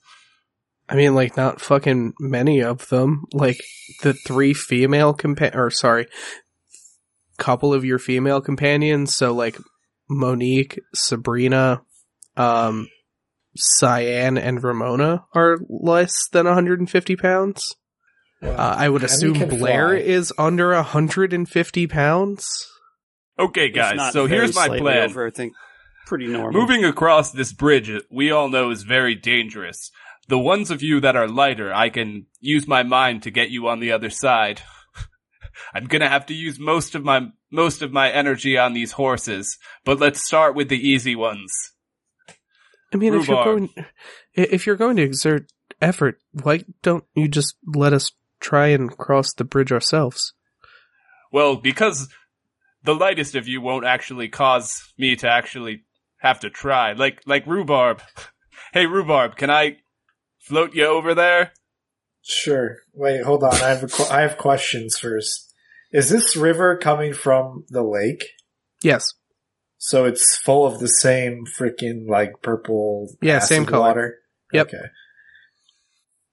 I mean, like, not fucking many of them. Like, the three female compa- or sorry, couple of your female companions. So, like, Monique, Sabrina, um, Cyan, and Ramona are less than 150 pounds. Uh, I would assume Blair fly. is under 150 pounds. Okay, guys. So here's my plan. Over, I think pretty normal. Moving across this bridge, we all know is very dangerous. The ones of you that are lighter, I can use my mind to get you on the other side. I'm gonna have to use most of my most of my energy on these horses, but let's start with the easy ones. I mean, if you're going, if you're going to exert effort, why don't you just let us try and cross the bridge ourselves? Well, because the lightest of you won't actually cause me to actually have to try. Like like rhubarb. hey rhubarb, can I float you over there? Sure. Wait, hold on. I have a qu- I have questions first. Is this river coming from the lake? Yes. So it's full of the same freaking like purple Yeah, same color. water. Yep. Okay.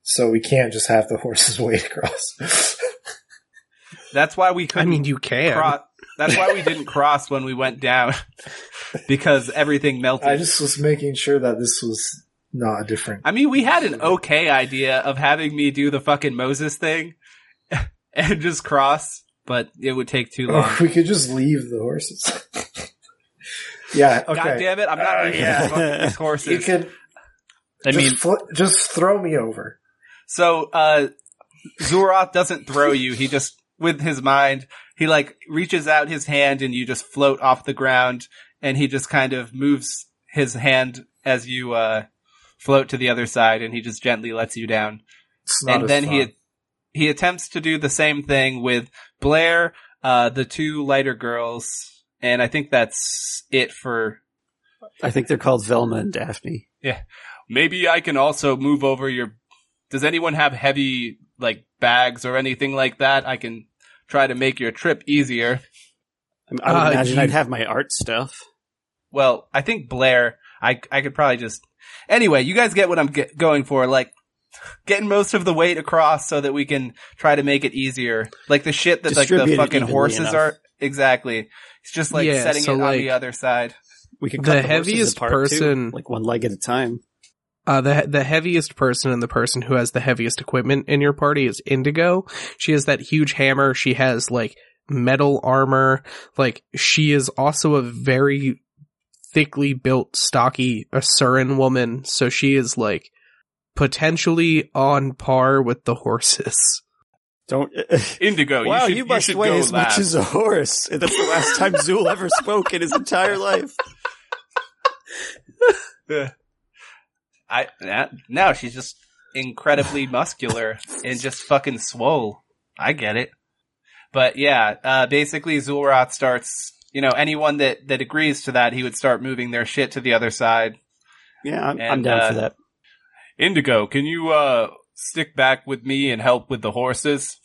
So we can't just have the horses wade across. That's why we I couldn't mean, you can. cross. That's why we didn't cross when we went down because everything melted. I just was making sure that this was not a different. I mean, we had an okay idea of having me do the fucking Moses thing and just cross, but it would take too long. Or we could just leave the horses. yeah. Okay. God damn it! I'm not Uh, leaving yeah. these fucking You horses. can. I just mean, fl- just throw me over. So, uh, Zurath doesn't throw you. He just, with his mind, he like reaches out his hand and you just float off the ground and he just kind of moves his hand as you, uh, float to the other side and he just gently lets you down. It's not and as then fun. he, he attempts to do the same thing with Blair, uh, the two lighter girls. And I think that's it for I think they're called Velma and Daphne. Yeah, Maybe I can also move over your. Does anyone have heavy like bags or anything like that? I can try to make your trip easier. I, I would Uh, imagine you- I'd have my art stuff. Well, I think Blair. I I could probably just. Anyway, you guys get what I'm get, going for. Like getting most of the weight across so that we can try to make it easier. Like the shit that like the fucking horses enough. are. Exactly. It's just like Yeah, setting so, it on the other side. We can The cut the, horses heaviest apart, too, person- like one leg at a time. Uh, the the heaviest person and the person who has the heaviest equipment in your party is Indigo. She has that huge hammer. She has like metal armor. Like she is also a very thickly built, stocky Asuran woman. So she is like potentially on par with the horses. Don't. Indigo. wow, you, should, you must should weigh go as much as a horse. That's the last time Zool ever spoke in his entire life. I that, no, she's just incredibly muscular and just fucking swole. I get it. But yeah, uh, basically Zulroth starts, you know, anyone that, that agrees to that, he would start moving their shit to the other side. Yeah, I'm, I'm down uh, for that. Indigo, can you, uh, stick back with me and help with the horses?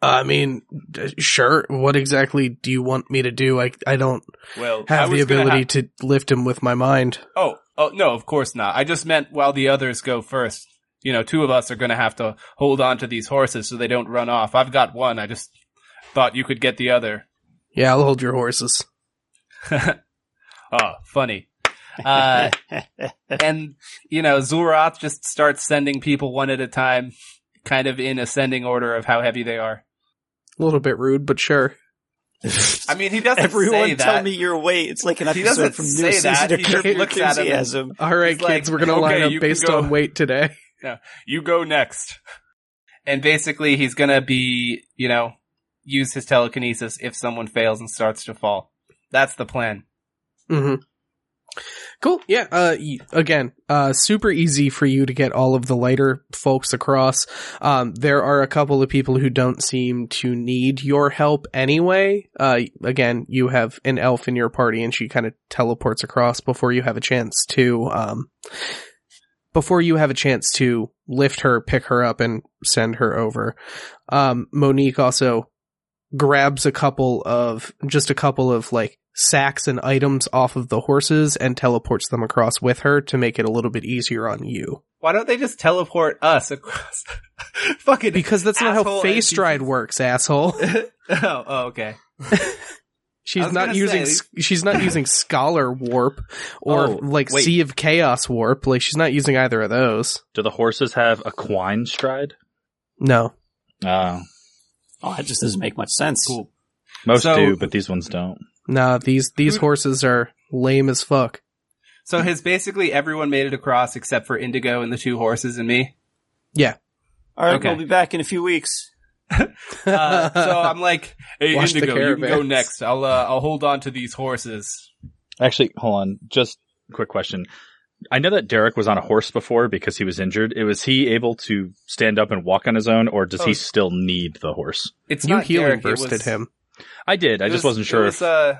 I mean, d- sure. What exactly do you want me to do? I I don't Well, I have the ability ha- to lift him with my mind. oh, oh, no, of course not. I just meant while the others go first. You know, two of us are gonna have to hold on to these horses so they don't run off. I've got one. I just thought you could get the other. Yeah, I'll hold your horses. oh, funny. Uh, and you know, Zulroth just starts sending people one at a time, kind of in ascending order of how heavy they are. A little bit rude, but sure. I mean, he doesn't Everyone say tell me your weight. It's like an He episode doesn't from New say Season that. of He just looks Your at him Enthusiasm. All right, He's like, kids, we're gonna line up based go." on weight today. You go next. And basically, he's gonna be, you know, use his telekinesis if someone fails and starts to fall. That's the plan. hmm Cool. Yeah. Uh, again, uh, super easy for you to get all of the lighter folks across. Um, there are a couple of people who don't seem to need your help anyway. Uh, again, you have an elf in your party and she kind of teleports across before you have a chance to, um, before you have a chance to lift her, pick her up and send her over. Um, Monique also grabs a couple of, just a couple of like sacks and items off of the horses and teleports them across with her to make it a little bit easier on you. Why don't they just teleport us across? Fucking Because that's not how phase stride works, asshole. oh, oh, okay. She's not using say- she's not using scholar warp or Oh, like wait. sea of chaos warp. Like she's not using either of those. do the horses have a quine stride? No. Uh, Oh, that just doesn't make much sense. Cool. most So- do, but these ones don't. No, these these horses are lame as fuck. So has basically everyone made it across except for Indigo and the two horses and me? Yeah. All right, Okay. we'll be back in a few weeks. Uh, so I'm like, hey, Watch Indigo, you can go next. I'll, uh, I'll hold on to these horses. Actually, hold on. Just quick question. I know that Derek was on a horse before because he was injured. It was he able to stand up and walk on his own, or does Oh. he still need the horse? It's You not healing Derek, bursted was- him. I did. I it just was- wasn't sure it if. was, uh,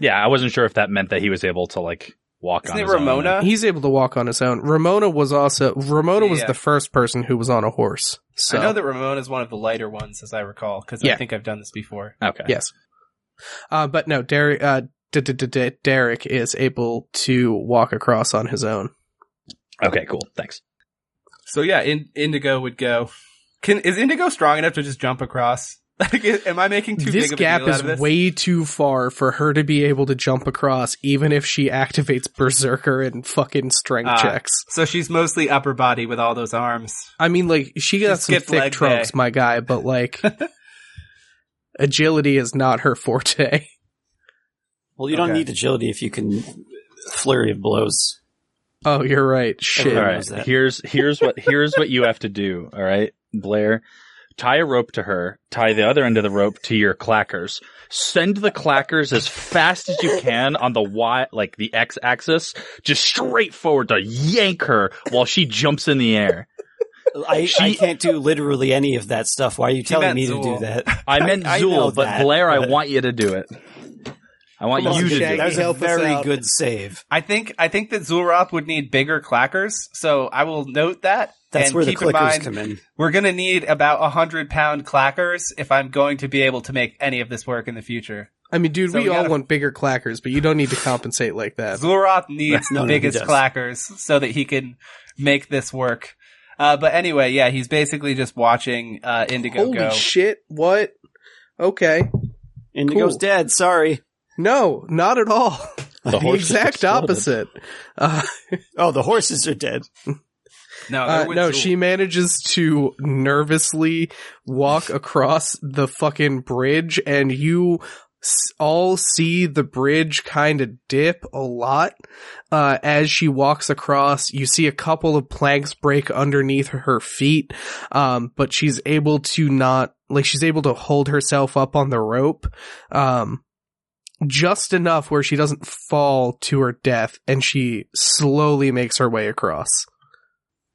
yeah, I wasn't sure if that meant that he was able to like walk Isn't on it his own. Ramona? He's able to walk on his own. Ramona was also Ramona was Yeah. the first person who was on a horse. So I know that Ramona is one of the lighter ones, as I recall, because Yeah. I think I've done this before. Okay. yes. Uh, but no, Derek. Uh, Derek is able to walk across on his own. Okay. Cool. Thanks. So yeah, in, Indigo would go. Can is Indigo strong enough to just jump across? Like, am I making too this big of gap a deal is out of this? way too far for her to be able to jump across, even if she activates Berserker and fucking strength Ah. checks. so she's mostly upper body with all those arms. I mean, like she got She some thick trunks, day. my guy, but like agility is not her forte. Well, you don't Okay. need agility if you can flurry of blows. Oh, you're right. Shit. All right. Here's here's what here's what you have to do. All right, Blair. Tie a rope to her. Tie the other end of the rope to your clackers. Send the clackers as fast as you can on the y, like the x axis, just straight forward to yank her while she jumps in the air. I, I She- can't do literally any of that stuff. Why are you telling meant me to do that? I meant I Zool, but that, Blair, I want you to do it. I want Come on, you to do Shaggy. it. That was a very good save. I think I think that Zulroth would need bigger clackers, so I will note that. That's and where the keep in mind, come in. We're gonna need about a hundred pound clackers if I'm going to be able to make any of this work in the future. I mean, dude, So we, we all gotta- want bigger clackers, but you don't need to compensate like that. Zulroth needs No, the no, biggest clackers so that he can make this work. Uh, but anyway, yeah, he's basically just watching uh, Indigo Holy go. shit! What? Okay. Indigo's Cool. dead. Sorry. No, not at all. The The, exact opposite. Uh, Oh, the horses are dead. no, uh, no, Zul. she manages to nervously walk across the fucking bridge, and you all see the bridge kind of dip a lot uh, as she walks across. You see a couple of planks break underneath her feet, um, but she's able to not like she's able to hold herself up on the rope. Um, just enough where she doesn't fall to her death and she slowly makes her way across.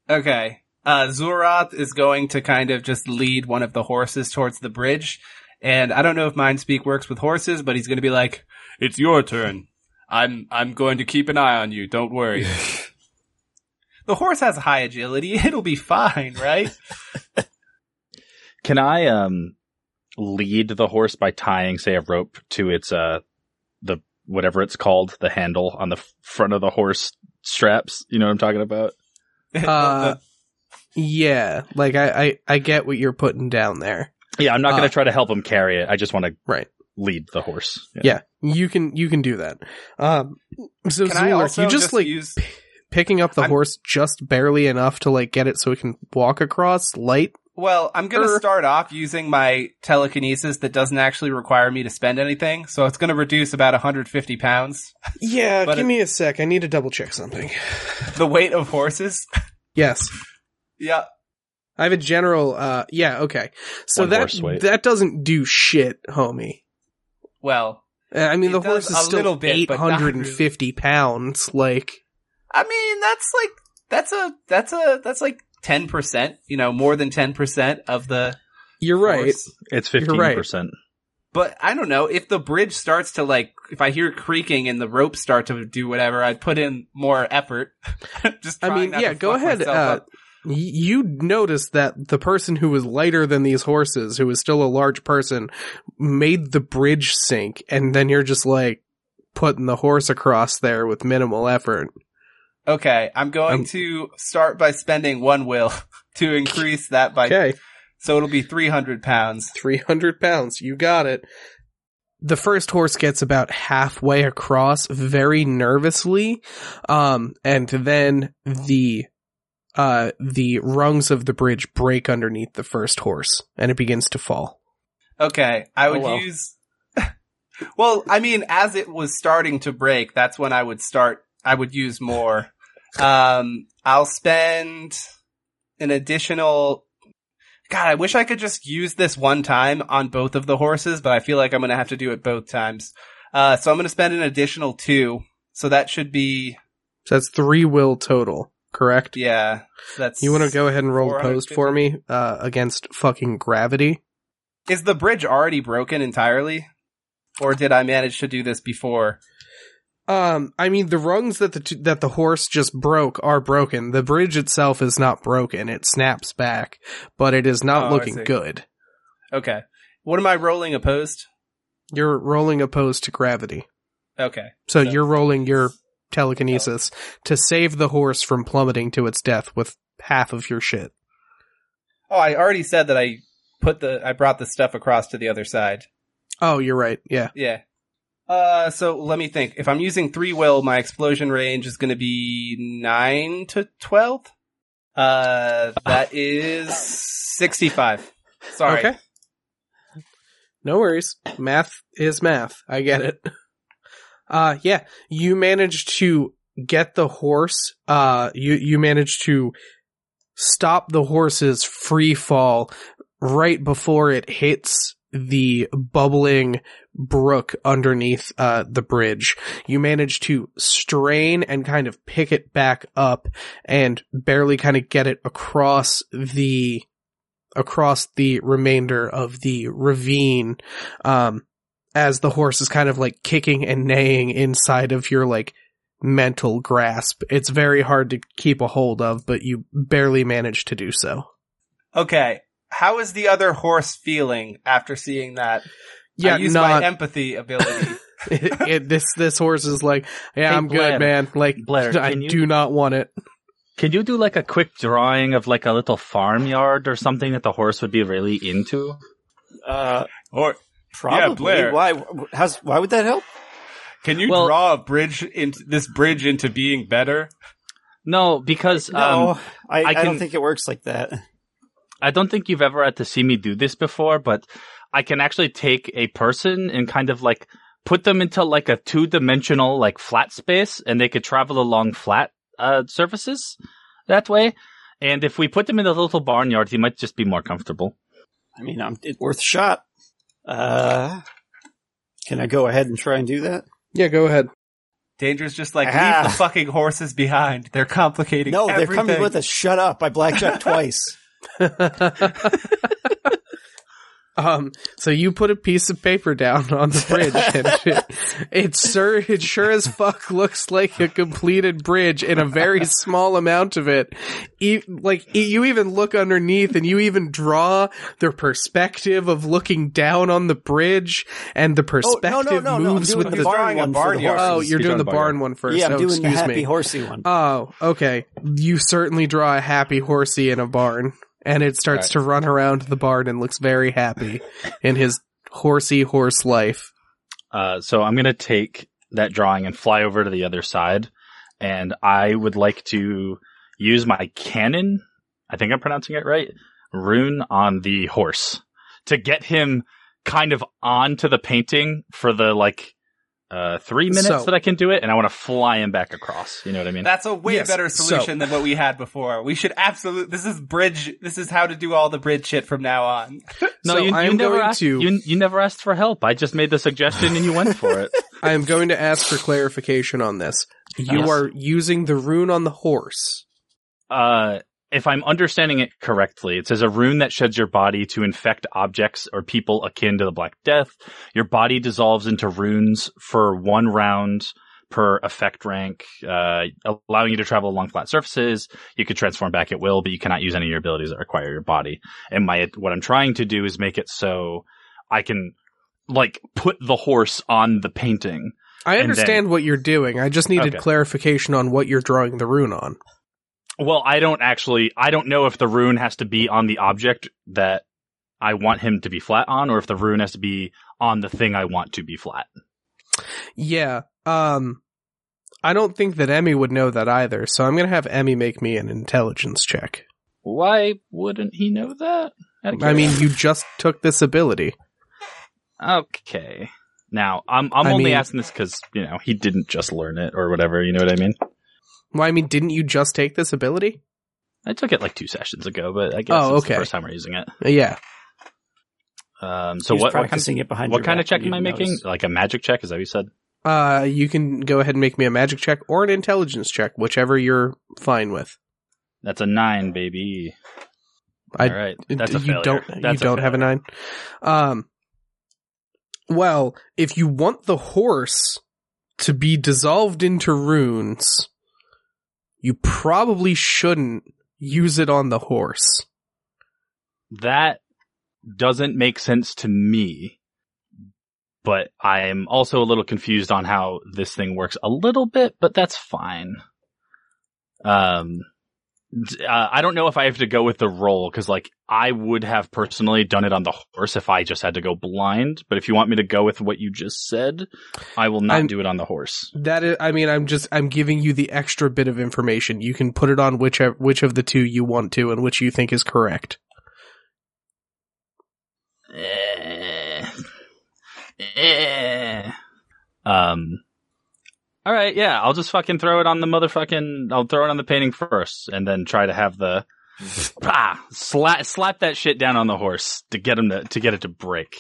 Okay. Uh, Zulroth is going to kind of just lead one of the horses towards the bridge. And I don't know if Mind Speak works with horses, but he's going to be like, it's your turn. I'm, I'm going to keep an eye on you. Don't worry. the horse has high agility. It'll be fine, right? Can I um lead the horse by tying, say, a rope to its uh the whatever it's called, the handle on the front of the horse straps? You know what I'm talking about? Uh, yeah, like I, I, I get what you're putting down there. Yeah, I'm not going to Uh, try to help him carry it. I just want to Right. lead the horse. Yeah, you can, you can do that. Um, so Can I you just, like use, picking up the I'm- horse just barely enough to like get it so it can walk across light. Well, I'm going to start off using my telekinesis that doesn't actually require me to spend anything. So it's going to reduce about 150 pounds. Yeah, give it- me a sec. I need to double check something. The weight of horses. Yes. yeah. I have a general, uh, yeah, okay. So One that, that doesn't do shit, homie. Well, Uh, I mean, the horse is a still little bit, but not 850 pounds. Like, I mean, that's like that's a that's a that's like ten percent. You know, more than ten percent of the you're right. horse. It's You're right. 15%. But I don't know if the bridge starts to like if I hear creaking and the ropes start to do whatever, I'd put in more effort. Just I mean, yeah, go ahead. Uh, you noticed that the person who was lighter than these horses, who was still a large person, made the bridge sink, and then you're just like putting the horse across there with minimal effort. Okay, I'm going um, to start by spending one will to increase that by Okay, so it'll be three hundred pounds. 300 pounds. You got it. The first horse gets about halfway across very nervously. Um, and then the, uh, the rungs of the bridge break underneath the first horse and it begins to fall. Okay, I would Oh, well. use. well, I mean, as it was starting to break, that's when I would start I would use more. Um, I'll spend an additional. God, I wish I could just use this one time on both of the horses, but I feel like I'm going to have to do it both times. Uh, so I'm going to spend an additional two. So that should be, So that's three will total, correct? yeah. So that's. You want to go ahead and roll 450? for me uh, against fucking gravity? Is the bridge already broken entirely? Or did I manage to do this before? Um, I mean, the rungs that the t- that the horse just broke are broken. The bridge itself is not broken; it snaps back, but it is not Oh, looking good. Okay. What am I rolling opposed? You're rolling opposed to gravity, Okay. so So- you're rolling your telekinesis to save the horse from plummeting to its death with half of your shit. Oh, I already said that I put the, I brought the stuff across to the other side. Oh, you're right. Yeah. Yeah. Uh, so let me think. If I'm using three will, my explosion range is going to be nine to twelve. Uh, that is sixty-five. Sorry. Okay. No worries. Math is math. I get it. Uh yeah, you managed to get the horse uh you you managed to stop the horse's free fall right before it hits the bubbling brook underneath uh the bridge. You manage to strain and kind of pick it back up and barely kind of get it across the across the remainder of the ravine um as the horse is kind of like kicking and neighing inside of your like mental grasp it's very hard to keep a hold of but you barely manage to do so Okay. How is the other horse feeling after seeing that? Yeah I use not my empathy ability. it, it- this this horse is like yeah Hey, i'm Blair. good man like Blair, i you- do not want it Can you do like a quick drawing of like a little farmyard or something that the horse would be really into? Uh, Or probably. Blair. Why? How's, why would that help? can you Well- draw a bridge into this bridge into being better? No, because No, um, I, I I, don't think it works like that. I don't think you've ever had to see me do this before, but I can actually take a person and kind of like put them into like a two dimensional like flat space and they could travel along flat uh, surfaces that way. And if we put them in a little barnyard, he might just be more comfortable. I mean, I'm, it's worth a shot. Uh, can I go ahead and try and do that? yeah go ahead Danger's just like, Ah. leave the fucking horses behind. They're complicating No, they're coming with us. Shut up! I blackjack twice. um, so you put a piece of paper down on the bridge, and it, it sure it sure as fuck looks like a completed bridge in a very small amount of it. E- like e- you even look underneath, and you even draw the perspective of looking down on the bridge, and the perspective oh, no, no, I'm moves doing with the the. barn drawing a one for the barnyard. Oh, horses. you're He's doing the the barn one first. Yeah, I'm oh, doing the happy me. horsey one. Oh, okay. You certainly draw a happy horsey in a barn, and it starts Right. to run around the barn and looks very happy in his horsey horse life. Uh, so I'm going to take that drawing and fly over to the other side. And I would like to use my cannon. I think I'm pronouncing it right. Rune on the horse to get him kind of onto the painting for the like, uh, three minutes So- that I can do it. And I want to fly him back across. You know what I mean? That's a way Yes, better so- solution than what we had before. We should absolutely, this is bridge, this is how to do all the bridge shit from now on. no, so you, you never asked, to- you, you never asked for help. I just made the suggestion and you went for it. I am going to ask for clarification on this. You Yes. are using the rune on the horse. uh, if I'm understanding it correctly, it says a rune that sheds your body to infect objects or people akin to the Black Death. Your body dissolves into runes for one round per effect rank, uh, allowing you to travel along flat surfaces. You could transform back at will, but you cannot use any of your abilities that require your body. And my, what I'm trying to do is make it so I can, like, put the horse on the painting. I And understand what you're doing. I just needed Okay. clarification on what you're drawing the rune on. Well, I don't actually, I don't know if the rune has to be on the object that I want him to be flat on, or if the rune has to be on the thing I want to be flat. Yeah. Um, I don't think that Emmy would know that either, so I'm going to have Emmy make me an intelligence check. Why wouldn't he know that? I mean, you just took this ability. okay. Now, I'm I'm I only mean- asking this because you know he didn't just learn it or whatever. You know what I mean? Well, I mean, didn't you just take this ability? I took it like two sessions ago, but I guess Oh, it's okay. the first time we're using it. Yeah. Um, so what what kind, practicing it behind what kind of check am I you making? noticed. Like a magic check? Is that what you said? Uh, you can go ahead and make me a magic check or an intelligence check, whichever you're fine with. That's a nine, baby. I- All right, that's a you failure. don't That's you don't have a nine. Um, well, if you want the horse to be dissolved into runes, you probably shouldn't use it on the horse. That doesn't make sense to me. But I am also a little confused on how this thing works a little bit, but that's fine. Um, uh, I don't know if I have to go with the roll because, like, I would have personally done it on the horse if I just had to go blind. But if you want me to go with what you just said, I will not I'm- do it on the horse. That is, I mean, I'm just I'm giving you the extra bit of information. You can put it on which which of the two you want to, and which you think is correct. Eh. Eh. Um. All right, yeah, I'll just fucking throw it on the motherfucking. I'll throw it on the painting first, and then try to have the ah, slap slap that shit down on the horse to get him to to get it to break.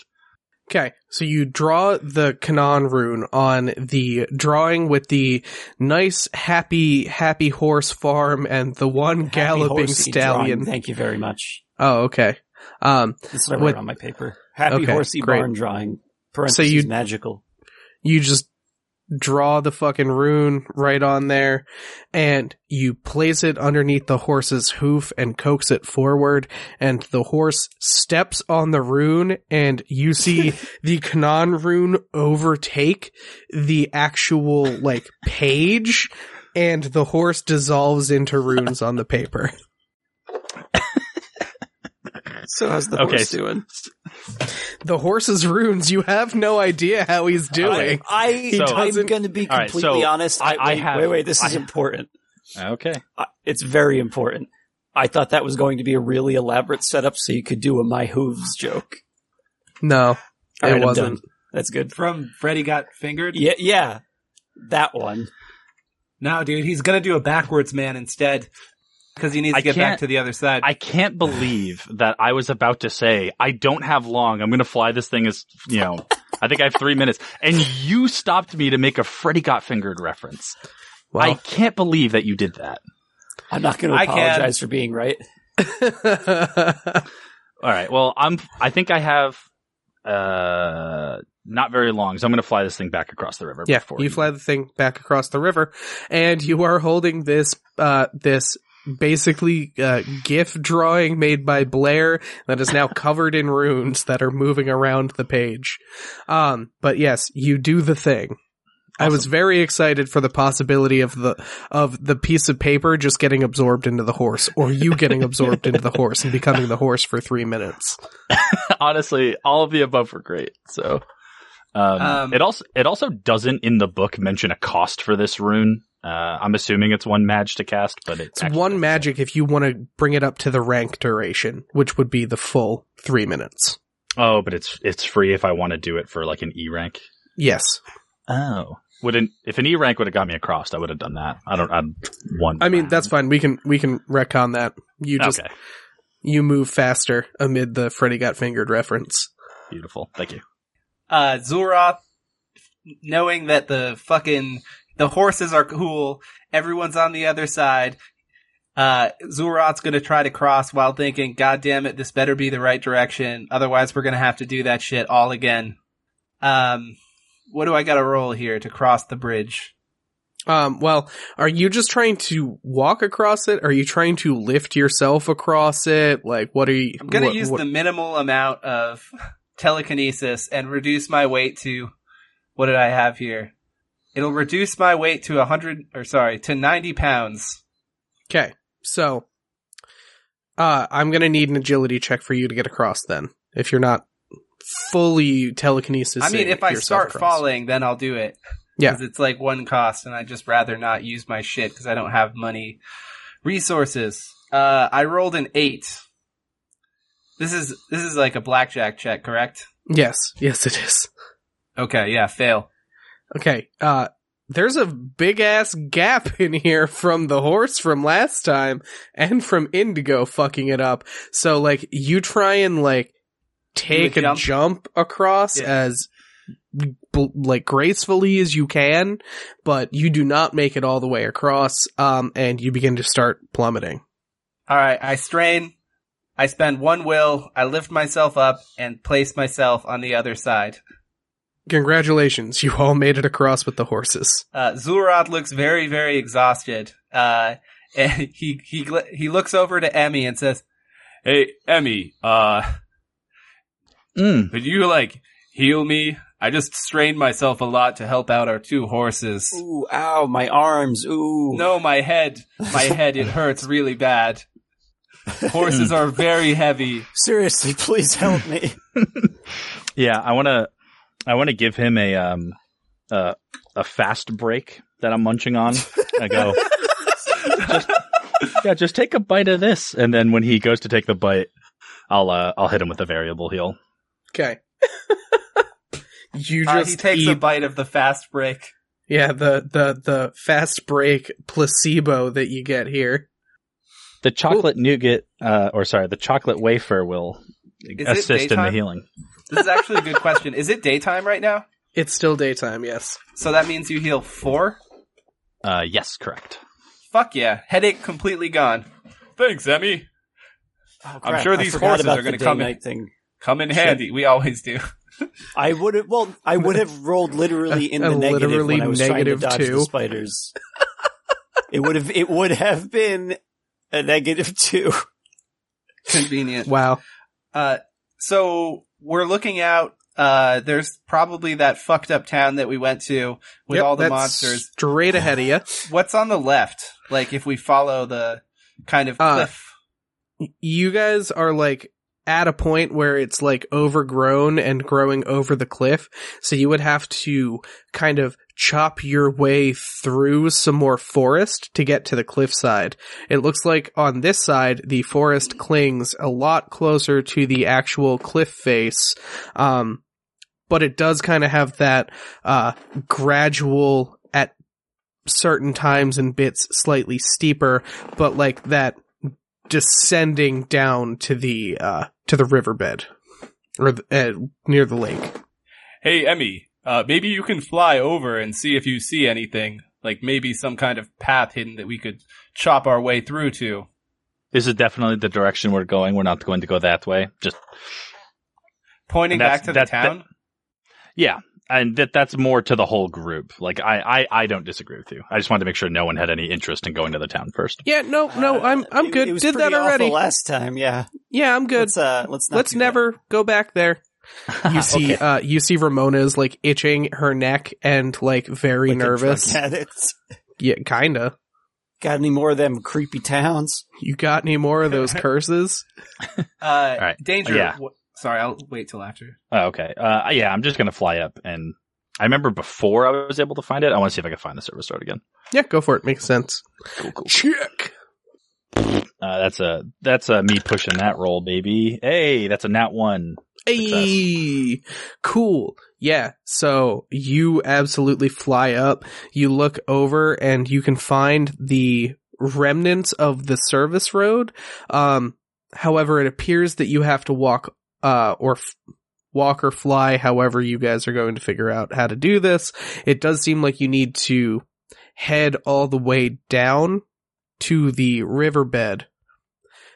Okay, so you draw the Kanan rune on the drawing with the nice, happy, happy horse farm and the one Happy galloping horsey stallion. drawing. Thank you very much. Oh, okay. Um, is what I wrote on my paper. Happy Okay, horsey great. barn drawing. Parentheses you- magical. you just draw the fucking rune right on there and you place it underneath the horse's hoof and coax it forward and the horse steps on the rune and you see the Kanan rune overtake the actual like page and the horse dissolves into runes on the paper. So how's the Okay, horse so- doing? The horse's runes, you have no idea how he's doing. I, So- I'm going to be All right, completely so honest. I- I, I wait, have- wait, wait. This I is have- important. Okay. Uh, it's very important. I thought that was going to be a really elaborate setup so you could do a my hooves joke. No, All it right, I'm wasn't. done. That's good. From Freddy got fingered. Yeah, yeah. That one. No, dude, he's gonna do a backwards man instead because he needs I to get back to the other side. I can't believe that I was about to say I don't have long. I'm going to fly this thing as you know. I think I have three minutes, and you stopped me to make a Freddy got fingered reference. I can't believe that you did that. I'm not going to apologize for being right. All right. Well, I'm. I think I have. Uh, not very long, so I'm going to fly this thing back across the river. Yeah, before you fly the thing back across the river, and you are holding this, uh, this basically, uh, GIF drawing made by Blair that is now covered in runes that are moving around the page. Um, but yes, you do the thing. I was very excited for the possibility of the, of the piece of paper just getting absorbed into the horse, or you getting absorbed into the horse and becoming the horse for three minutes. Honestly, all of the above were great. So, um, Um, it also it also doesn't in the book mention a cost for this rune. Uh, I'm assuming it's one madge to cast, but it's, It's one magic if you want to bring it up to the rank duration, which would be the full three minutes. Oh, but it's it's free if I want to do it for like an E rank. Yes. Oh, wouldn't if an E rank would have got me across, I would have done that. I don't. I'd one. I mean, that's fine. We can, we can retcon that. You just, okay. you move faster amid the Freddy got fingered reference. Beautiful. Thank you. uh, Zurath, knowing that the fucking the horses are cool, everyone's on the other side. Uh, Zurath's gonna try to cross while thinking, "God damn it, this better be the right direction. Otherwise, we're gonna have to do that shit all again." Um, what do I got to roll here to cross the bridge? Um, well, are you just trying to walk across it? Are you trying to lift yourself across it? Like, what are you? I'm gonna what- use what- the minimal amount of telekinesis and reduce my weight to what did I have here? It'll reduce my weight to a hundred, or sorry, to ninety pounds. Okay, so, uh, I'm gonna need an agility check for you to get across. Then, if you're not fully telekinesis, I mean, if I start falling, then I'll do it. Yeah. Because it's like one cost, and I'd just rather not use my shit because I don't have money resources. Uh, I rolled an eight. This is this is like a blackjack check, correct? yes, yes, it is. Okay, yeah, fail. Okay, uh, there's a big ass gap in here from the horse from last time and from Indigo fucking it up. So like you try and like take a jump? jump, across Yeah. as like gracefully as you can, but you do not make it all the way across. Um, and you begin to start plummeting. All right, I strain. I spend one will. I lift myself up and place myself on the other side. Congratulations, you all made it across with the horses. Uh, Zulroth looks very, very exhausted. Uh, and he, he, he looks over to Emmy and says, Hey, Emmy, uh, Mm. could you like heal me? I just strained myself a lot to help out our two horses. Ooh, ow, my arms. Ooh. No, my head, my head, it hurts really bad. Horses are very heavy. Seriously, please help me. Yeah, I want to. I want to give him a um uh, a fast break that I'm munching on. I go, just, yeah, just take a bite of this, and then when he goes to take the bite, I'll uh, I'll hit him with a variable heal. Okay. you Uh, just he takes eat a bite of the fast break. Yeah, the the the fast break placebo that you get here. The chocolate nougat, uh, or sorry, the chocolate wafer will it assist in the daytime? healing. This is actually a good question. Is it daytime right now? It's still daytime, yes. So that means you heal four? Uh, yes, correct. Fuck yeah. Headache completely gone. Thanks, Emmy. Oh, I'm sure these forgot horses are gonna come in. thing. Come in handy. We always do. I would have. Well, I would have rolled literally in A the negative literally when I was negative trying to dodge two. the spiders. it would have. It would have been a negative two. Convenient. Wow. Uh, so we're looking out. Uh, there's probably that fucked up town that we went to with Yep, all the monsters. Straight ahead of you. What's on the left? Like if we follow the kind of Uh, cliff. You guys are like at a point where it's like overgrown and growing over the cliff. So you would have to kind of chop your way through some more forest to get to the cliffside. It looks like on this side, the forest clings a lot closer to the actual cliff face. Um, but it does kind of have that, uh, gradual at certain times and bits slightly steeper, but like that descending down to the uh to the riverbed or the, uh, near the lake. Hey, Emmy, uh, maybe you can fly over and see if you see anything. Like maybe some kind of path hidden that we could chop our way through to. This is definitely the direction we're going. We're not going to go that way. Just Pointing back to the that- town. yeah, and that that's more to the whole group. Like I, I, I don't disagree with you. I just wanted to make sure no one had any interest in going to the town first. Yeah, no, no, I'm I'm good. It, was Did that pretty awful already. last time. Yeah. Yeah, I'm good. Let's uh. Let's not Let's do that. never go back there. You see, Okay. uh, you see Ramona's like itching her neck and like very Like a nervous. drug addict. Yeah, kinda. Got any more of them creepy towns? You got any more of those curses? Uh, right. danger. Yeah. wh- sorry, I'll wait till after. Oh, okay. Uh, yeah, I'm just gonna fly up, and I remember before I was able to find it. I want to see if I can find the service road again. Yeah, go for it. Makes sense. Cool, cool. Check. Uh, that's a that's a me pushing that roll, baby. Hey, that's a nat one. Hey, cool. Yeah. So you absolutely fly up. You look over and you can find the remnants of the service road. Um, however, it appears that you have to walk, uh, or f- walk or fly, however you guys are going to figure out how to do this. It does seem like you need to head all the way down to the riverbed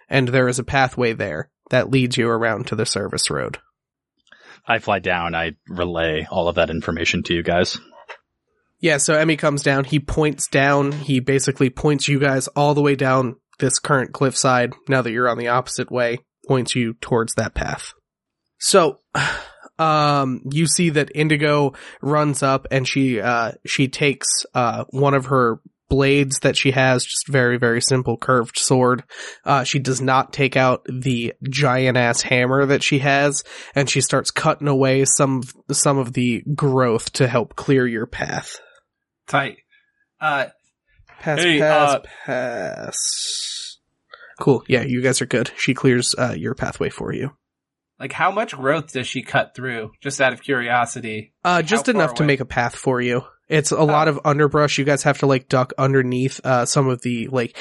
and there is a pathway there that leads you around to the service road. I fly down. I relay all of that information to you guys. Yeah, so Emmy comes down, he points down, he basically points you guys all the way down this current cliffside, now that you're on the opposite way, points you towards that path. So, um, you see that Indigo runs up and she, uh, she takes, uh, one of her blades that she has, just very, very simple curved sword. Uh, she does not take out the giant ass hammer that she has, and she starts cutting away some, of- some of the growth to help clear your path. Tight. Uh, Pass, Hey, pass, uh, pass. Cool. Yeah, you guys are good. She clears uh, your pathway for you. Like, how much growth does she cut through? Just out of curiosity. Uh, just How enough to make a path for you. It's a lot of underbrush. You guys have to like duck underneath, uh, some of the like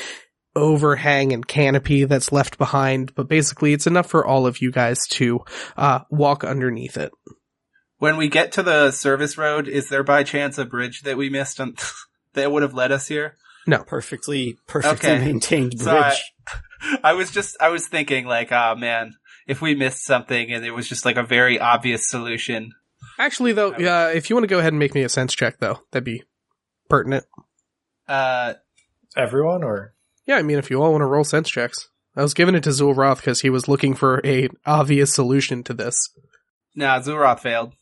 overhang and canopy that's left behind, but basically it's enough for all of you guys to, uh, walk underneath it. When we get to the service road, is there by chance a bridge that we missed on, that would have led us here? No. Perfectly, perfectly Okay. maintained bridge. So I, I was just, I was thinking like, oh man, if we missed something and it was just like a very obvious solution. Actually though, uh, if you want to go ahead and make me a sense check though, that'd be pertinent. Uh, Everyone or Yeah, I mean, if you all want to roll sense checks. I was giving it to Zulroth because he was looking for a obvious solution to this. nah, Zulroth failed.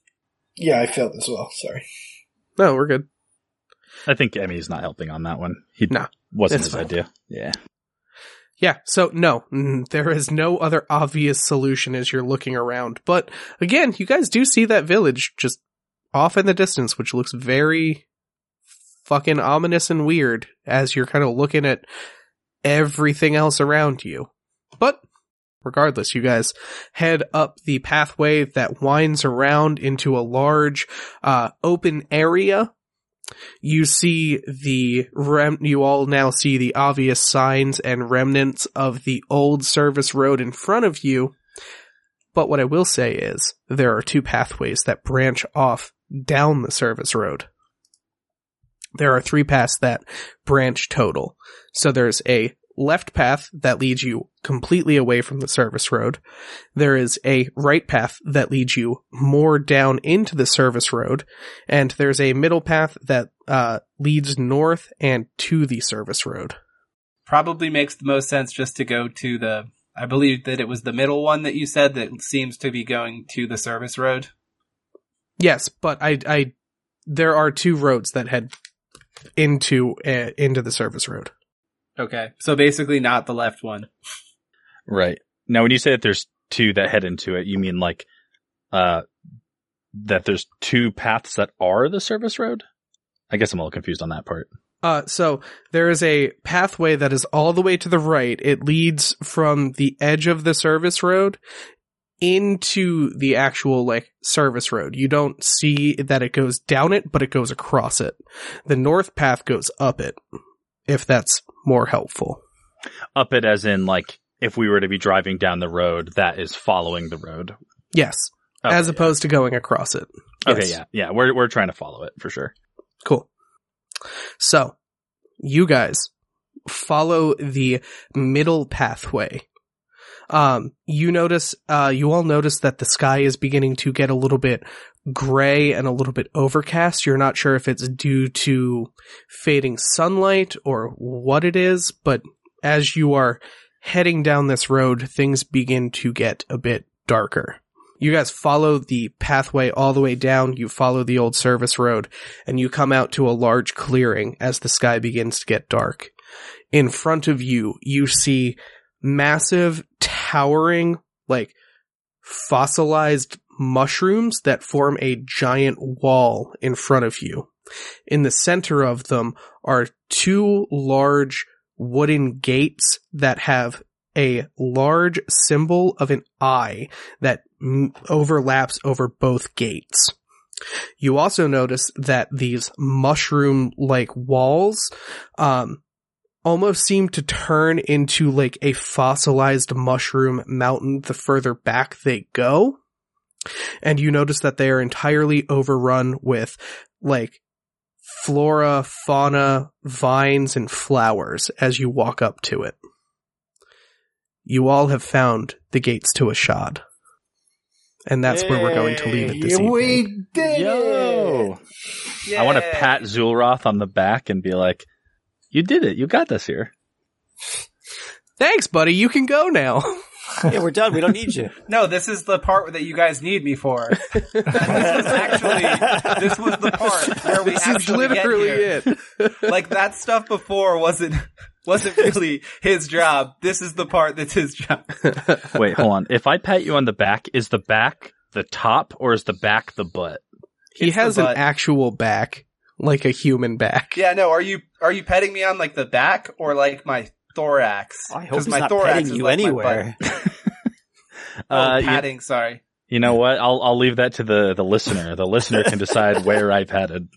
Yeah, I failed as well. Sorry. No, we're good. I think Emmy's not helping on that one. He No, wasn't his fine. idea. Yeah. Yeah, so no, there is no other obvious solution as you're looking around. But again, you guys do see that village just off in the distance, which looks very fucking ominous and weird as you're kind of looking at everything else around you. But regardless, you guys head up the pathway that winds around into a large, uh, open area you see the rem- you all now see the obvious signs and remnants of the old service road in front of you. But what I will say is there are two pathways that branch off down the service road. There are three paths that branch total. So there's a left path that leads you completely away from the service road. There is a right path that leads you more down into the service road and there's a middle path that uh, leads north and to the service road. Probably makes the most sense just to go to the, I believe that it was the middle one that you said that seems to be going to the service road. Yes, but I, I, there are two roads that head into uh, into the service road. Okay. So basically not the left one. Right. Now, when you say that there's two that head into it, you mean like, uh, that there's two paths that are the service road? I guess I'm a little confused on that part. Uh, so there is a pathway that is all the way to the right. It leads from the edge of the service road into the actual like service road. You don't see that it goes down it, but it goes across it. The north path goes up it, if that's more helpful. Up it as in like, if we were to be driving down the road, that is following the road. Yes, Okay, as opposed to going across it. yeah. Okay, yeah, yeah, we're we're trying to follow it for sure. Cool. So, you guys follow the middle pathway. Um, you notice, uh, you all notice that the sky is beginning to get a little bit gray and a little bit overcast. You're not sure if it's due to fading sunlight or what it is, but as you are heading down this road, things begin to get a bit darker. You guys follow the pathway all the way down. You follow the old service road and you come out to a large clearing as the sky begins to get dark. In front of you, you see massive, towering, like fossilized mushrooms that form a giant wall in front of you. In the center of them are two large wooden gates that have a large symbol of an eye that overlaps over both gates. You also notice that these mushroom like walls, um, almost seem to turn into like a fossilized mushroom mountain the further back they go. And you notice that they are entirely overrun with like flora, fauna, vines, and flowers as you walk up to it. You all have found the gates to Ashad. And that's where we're going to leave it this evening. We did it! Yo! I want to pat Zulroth on the back and be like, "You did it! You got this here." Thanks, buddy. You can go now. yeah, we're done. We don't need you. No, this is the part that you guys need me for. this was actually, this was the part where we This is actually get literally here. it. Like that stuff before wasn't wasn't really his job. This is the part that's his job. Wait, hold on. If I pat you on the back, is the back the top or is the back the butt? He It's the has an actual back, like a human back. Yeah, no. Are you are you petting me on like the back or like my thorax? I hope he's my not thorax petting you like anywhere. Oh, Uh, you, padding. Sorry. you know what? I'll I'll leave that to the the listener. The listener can decide where I padded.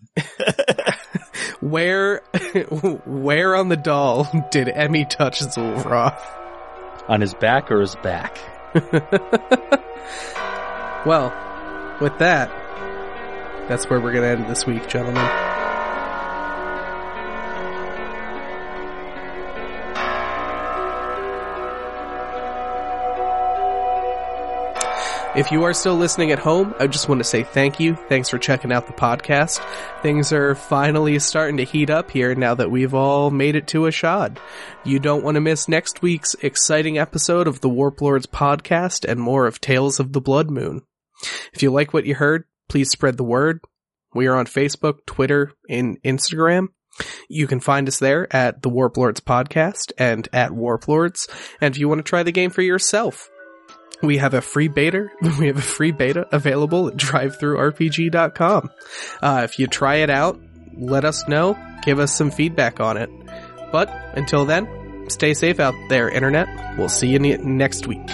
Where, where on the doll did Emmy touch Zulroth? On his back or his back? Well, with that, that's where we're gonna end this week, gentlemen. If you are still listening at home, I just want to say thank you. Thanks for checking out the podcast. Things are finally starting to heat up here now that we've all made it to Ashad. You don't want to miss next week's exciting episode of the Warp Lords podcast and more of Tales of the Blood Moon. If you like what you heard, please spread the word. We are on Facebook, Twitter, and Instagram. You can find us there at the Warp Lords podcast and at Warp Lords. And if you want to try the game for yourself, we have a free beta. We have a free beta available at drivethrurpg.com. Uh, if you try it out, let us know. Give us some feedback on it. But until then, stay safe out there, internet. We'll see you ne- next week.